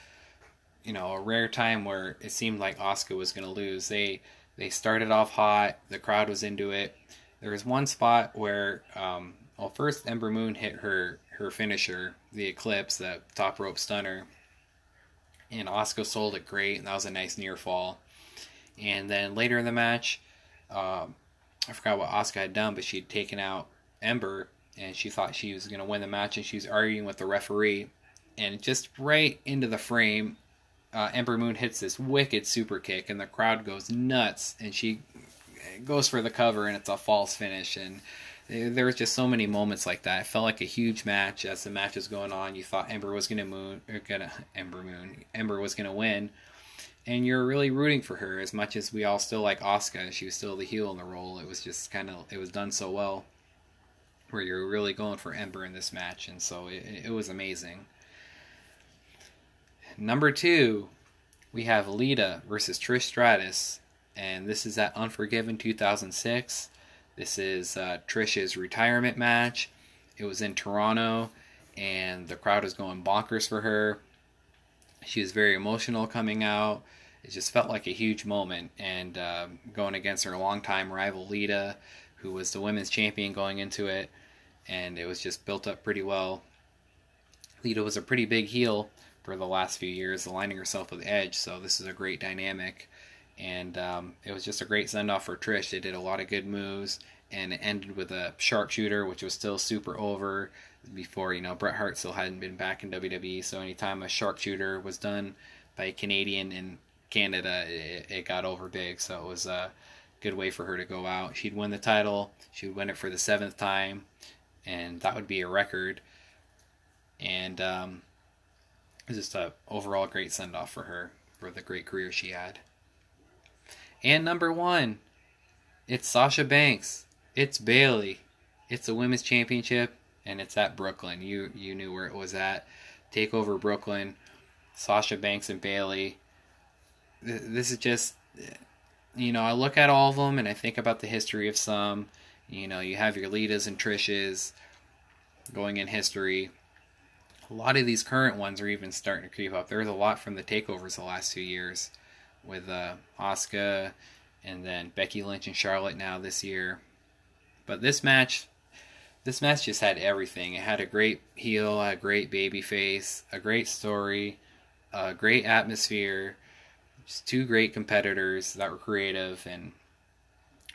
you know, a rare time where it seemed like Asuka was going to lose. They they started off hot. The crowd was into it. There was one spot where, um, well, first Ember Moon hit her her finisher, the Eclipse, the top rope stunner, and Asuka sold it great, and that was a nice near fall. And then later in the match, um, I forgot what Asuka had done, but she'd taken out Ember, and she thought she was going to win the match, and she was arguing with the referee, and just right into the frame, uh, Ember Moon hits this wicked super kick, and the crowd goes nuts, and she goes for the cover, and it's a false finish, and there was just so many moments like that. It felt like a huge match as the match was going on. You thought Ember was gonna moon, gonna Ember Moon, Ember was gonna win, and you're really rooting for her as much as we all still like Asuka. She was still the heel in the role. It was just kind of it was done so well, where you're really going for Ember in this match, and so it, it was amazing. Number two, we have Lita versus Trish Stratus, and this is at Unforgiven 2006. This is uh, Trish's retirement match. It was in Toronto, and the crowd was going bonkers for her. She was very emotional coming out. It just felt like a huge moment, and uh, going against her longtime rival Lita, who was the women's champion going into it, and it was just built up pretty well. Lita was a pretty big heel for the last few years, aligning herself with Edge, so this is a great dynamic and um, it was just a great send off for Trish. They did a lot of good moves, and it ended with a sharpshooter, which was still super over. Before you know, Bret Hart still hadn't been back in WWE, so anytime a sharpshooter was done by a Canadian in Canada, it, it got over big. So it was a good way for her to go out. She'd win the title. She would win it for the seventh time, and that would be a record. And um, just a overall great send off for her for the great career she had. And number one, it's Sasha Banks. It's Bayley. It's a women's championship, and it's at Brooklyn. You you knew where it was at. Take over Brooklyn. Sasha Banks and Bayley. This is just, you know, I look at all of them and I think about the history of some. You know, you have your Litas and Trishes going in history. A lot of these current ones are even starting to creep up. There's a lot from the takeovers the last few years with uh, and then Becky Lynch and Charlotte now this year. But this match, this match just had everything. It had a great heel, a great baby face, a great story, a great atmosphere. Just two great competitors that were creative and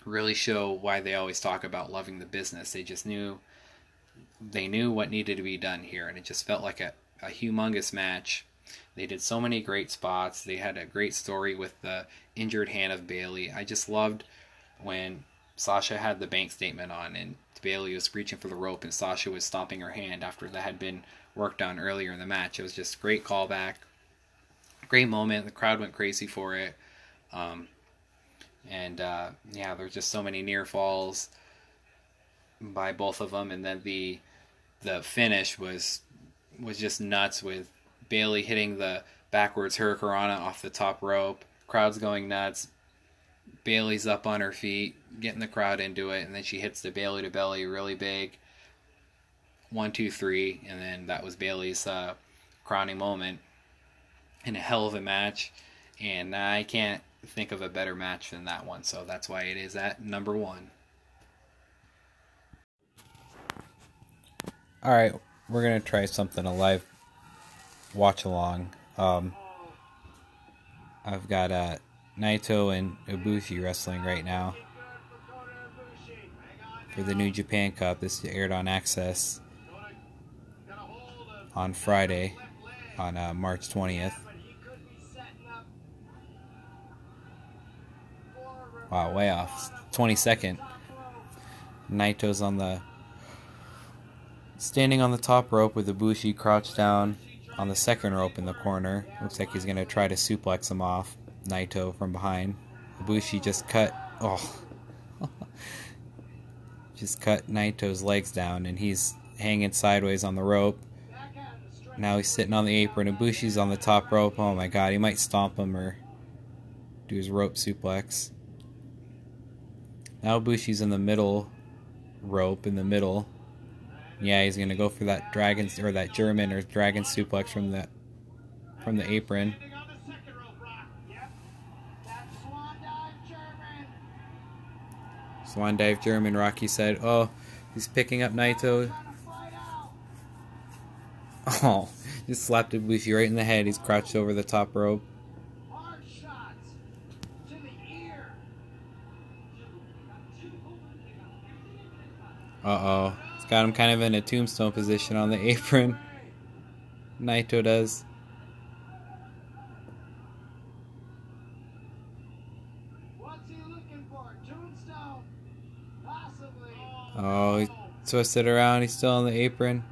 really show why they always talk about loving the business. They just knew they knew what needed to be done here, and it just felt like a, a humongous match they did so many great spots. They had a great story with the injured hand of Bayley. I just loved when Sasha had the bank statement on and Bayley was reaching for the rope and Sasha was stomping her hand after that had been worked on earlier in the match. It was just great callback, great moment. The crowd went crazy for it. Um, and uh, yeah, there's just so many near falls by both of them, and then the the finish was was just nuts with Bayley hitting the backwards hurricanrana off the top rope. Crowd's going nuts. Bayley's up on her feet, getting the crowd into it, and then she hits the Bayley-to-Belly really big. One, two, three, and then that was Bayley's uh, crowning moment in a hell of a match. And I can't think of a better match than that one, so that's why it is at number one. All right, we're gonna try something alive watch along. Um, I've got uh, Naito and Ibushi wrestling right now for the New Japan Cup. This aired on AXS on Friday, on uh, March 20th. Wow, way off. 22nd. Naito's on the standing on the top rope with Ibushi crouched down on the second rope in the corner. Looks like he's going to try to suplex him off. Naito from behind. Ibushi just cut. Oh. just cut Naito's legs down, and he's hanging sideways on the rope. Now he's sitting on the apron. Ibushi's on the top rope. Oh my god, he might stomp him or do his rope suplex. Now Bushi's in the middle rope in the middle. Yeah, he's gonna go for that dragon or that German or dragon suplex from the from the apron. Swan dive German. Rocky said, "Oh, he's picking up Naito." Oh, just slapped Ibushi right in the head. He's crouched over the top rope. Uh oh. Got him kind of in a tombstone position on the apron. Naito does. Oh, he twisted around. He's still on the apron.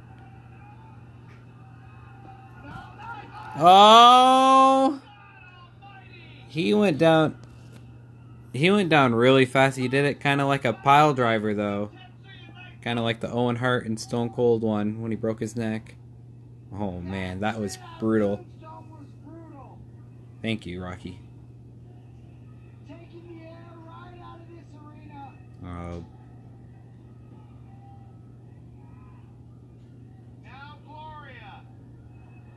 Oh! He went down. He went down really fast. He did it kind of like a pile driver, though. Kind of like the Owen Hart and Stone Cold one when he broke his neck. Oh man, that was brutal. Thank you, Rocky. Uh,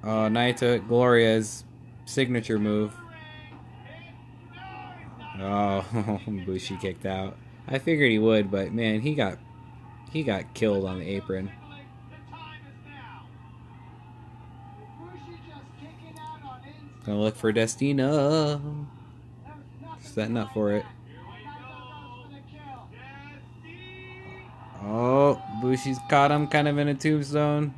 Oh, Naito Gloria's signature move. Oh, Bushi kicked out. I figured he would, but man, he got he got killed on the apron. Gonna look for Destino. Setting up for it. Oh, Bushi's caught him kind of in a tombstone.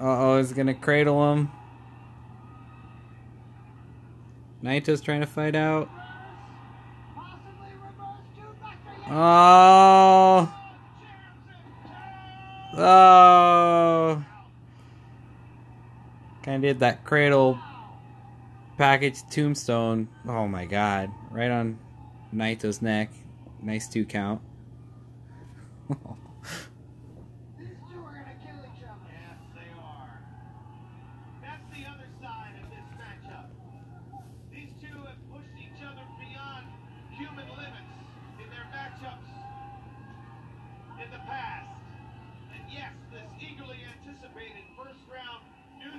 Uh oh, he's gonna cradle him. Naito's trying to fight out. Oh. Oh. Kind of did that cradle package tombstone. Oh my god. Right on Naito's neck. Nice two count. Oh.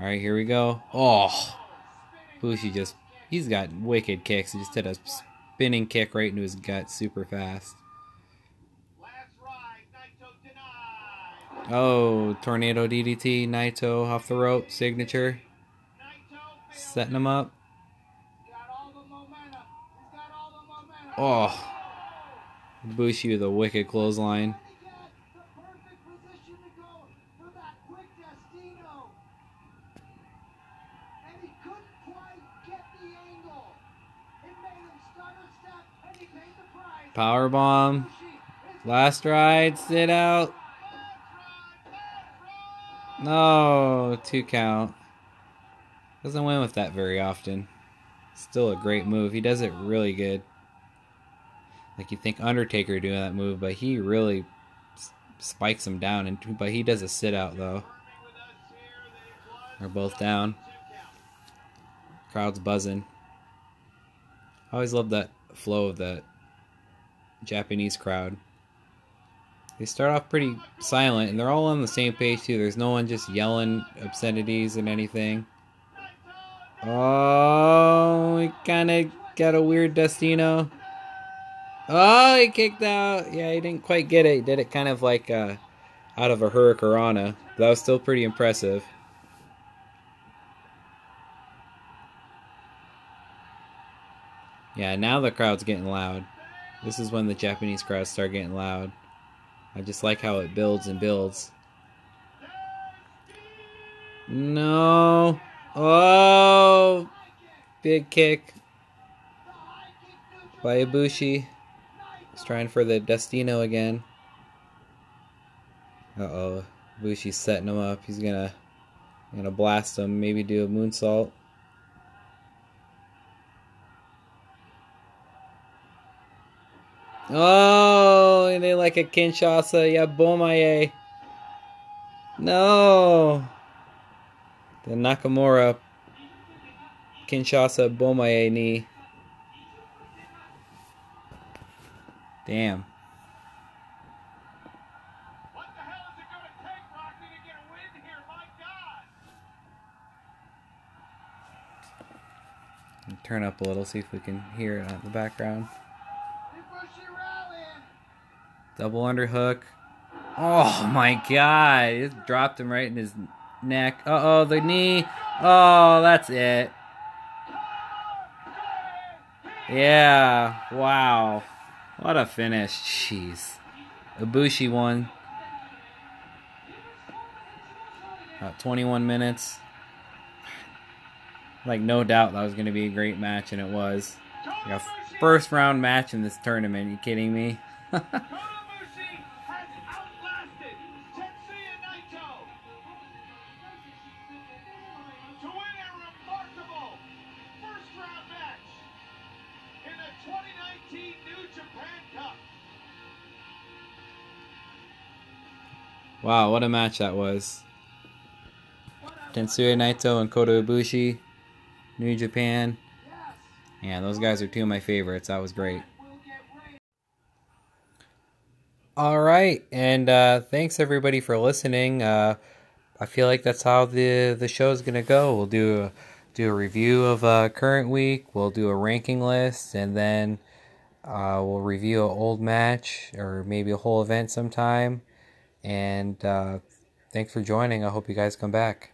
All right, here we go. Oh, Bushi just, he's got wicked kicks. He just did a spinning kick right into his gut super fast. Oh, Tornado DDT, Naito off the rope, signature. Setting him up. Oh. Bushi with a wicked clothesline. Power bomb. Last ride, sit out. No, two count. Doesn't win with that very often. Still a great move. He does it really good. Like you think Undertaker doing that move, but he really spikes him down. And but he does a sit out though. They're both down. Crowd's buzzing. I always love that flow of that Japanese crowd. They start off pretty silent, and they're all on the same page too. There's no one just yelling obscenities and anything. Oh, he kind of got a weird Destino. Oh, he kicked out. Yeah, he didn't quite get it. He did it kind of like uh, out of a Hurricanrana. That was still pretty impressive. Yeah, now the crowd's getting loud. This is when the Japanese crowds start getting loud. I just like how it builds and builds. No. Oh. Big kick. by Ibushi. He's trying for the Destino again. Uh oh. Ibushi's setting him up. He's gonna gonna blast him, maybe do a moonsault. Oh, and then like a Kinshasa, yeah, Bomaye. No. The Nakamura Kinshasa Bomaye knee. Damn. Turn up a little, see if we can hear it in the background. Double underhook. Oh my god. It dropped him right in his neck. Uh oh, the knee. Oh, that's it. Yeah. Wow. What a finish. Jeez. Ibushi won. About 21 minutes. Like, no doubt that was going to be a great match, and it was. Like a first round match in this tournament. You kidding me? Wow, what a match that was. Tetsuya Naito and Kota Ibushi, New Japan. Yeah, those guys are two of my favorites. That was great. All right, and uh, thanks everybody for listening. Uh, I feel like that's how the the show's gonna go. We'll do a, do a review of uh, current week. We'll do a ranking list, and then uh, we'll review an old match or maybe a whole event sometime. And uh, thanks for joining. I hope you guys come back.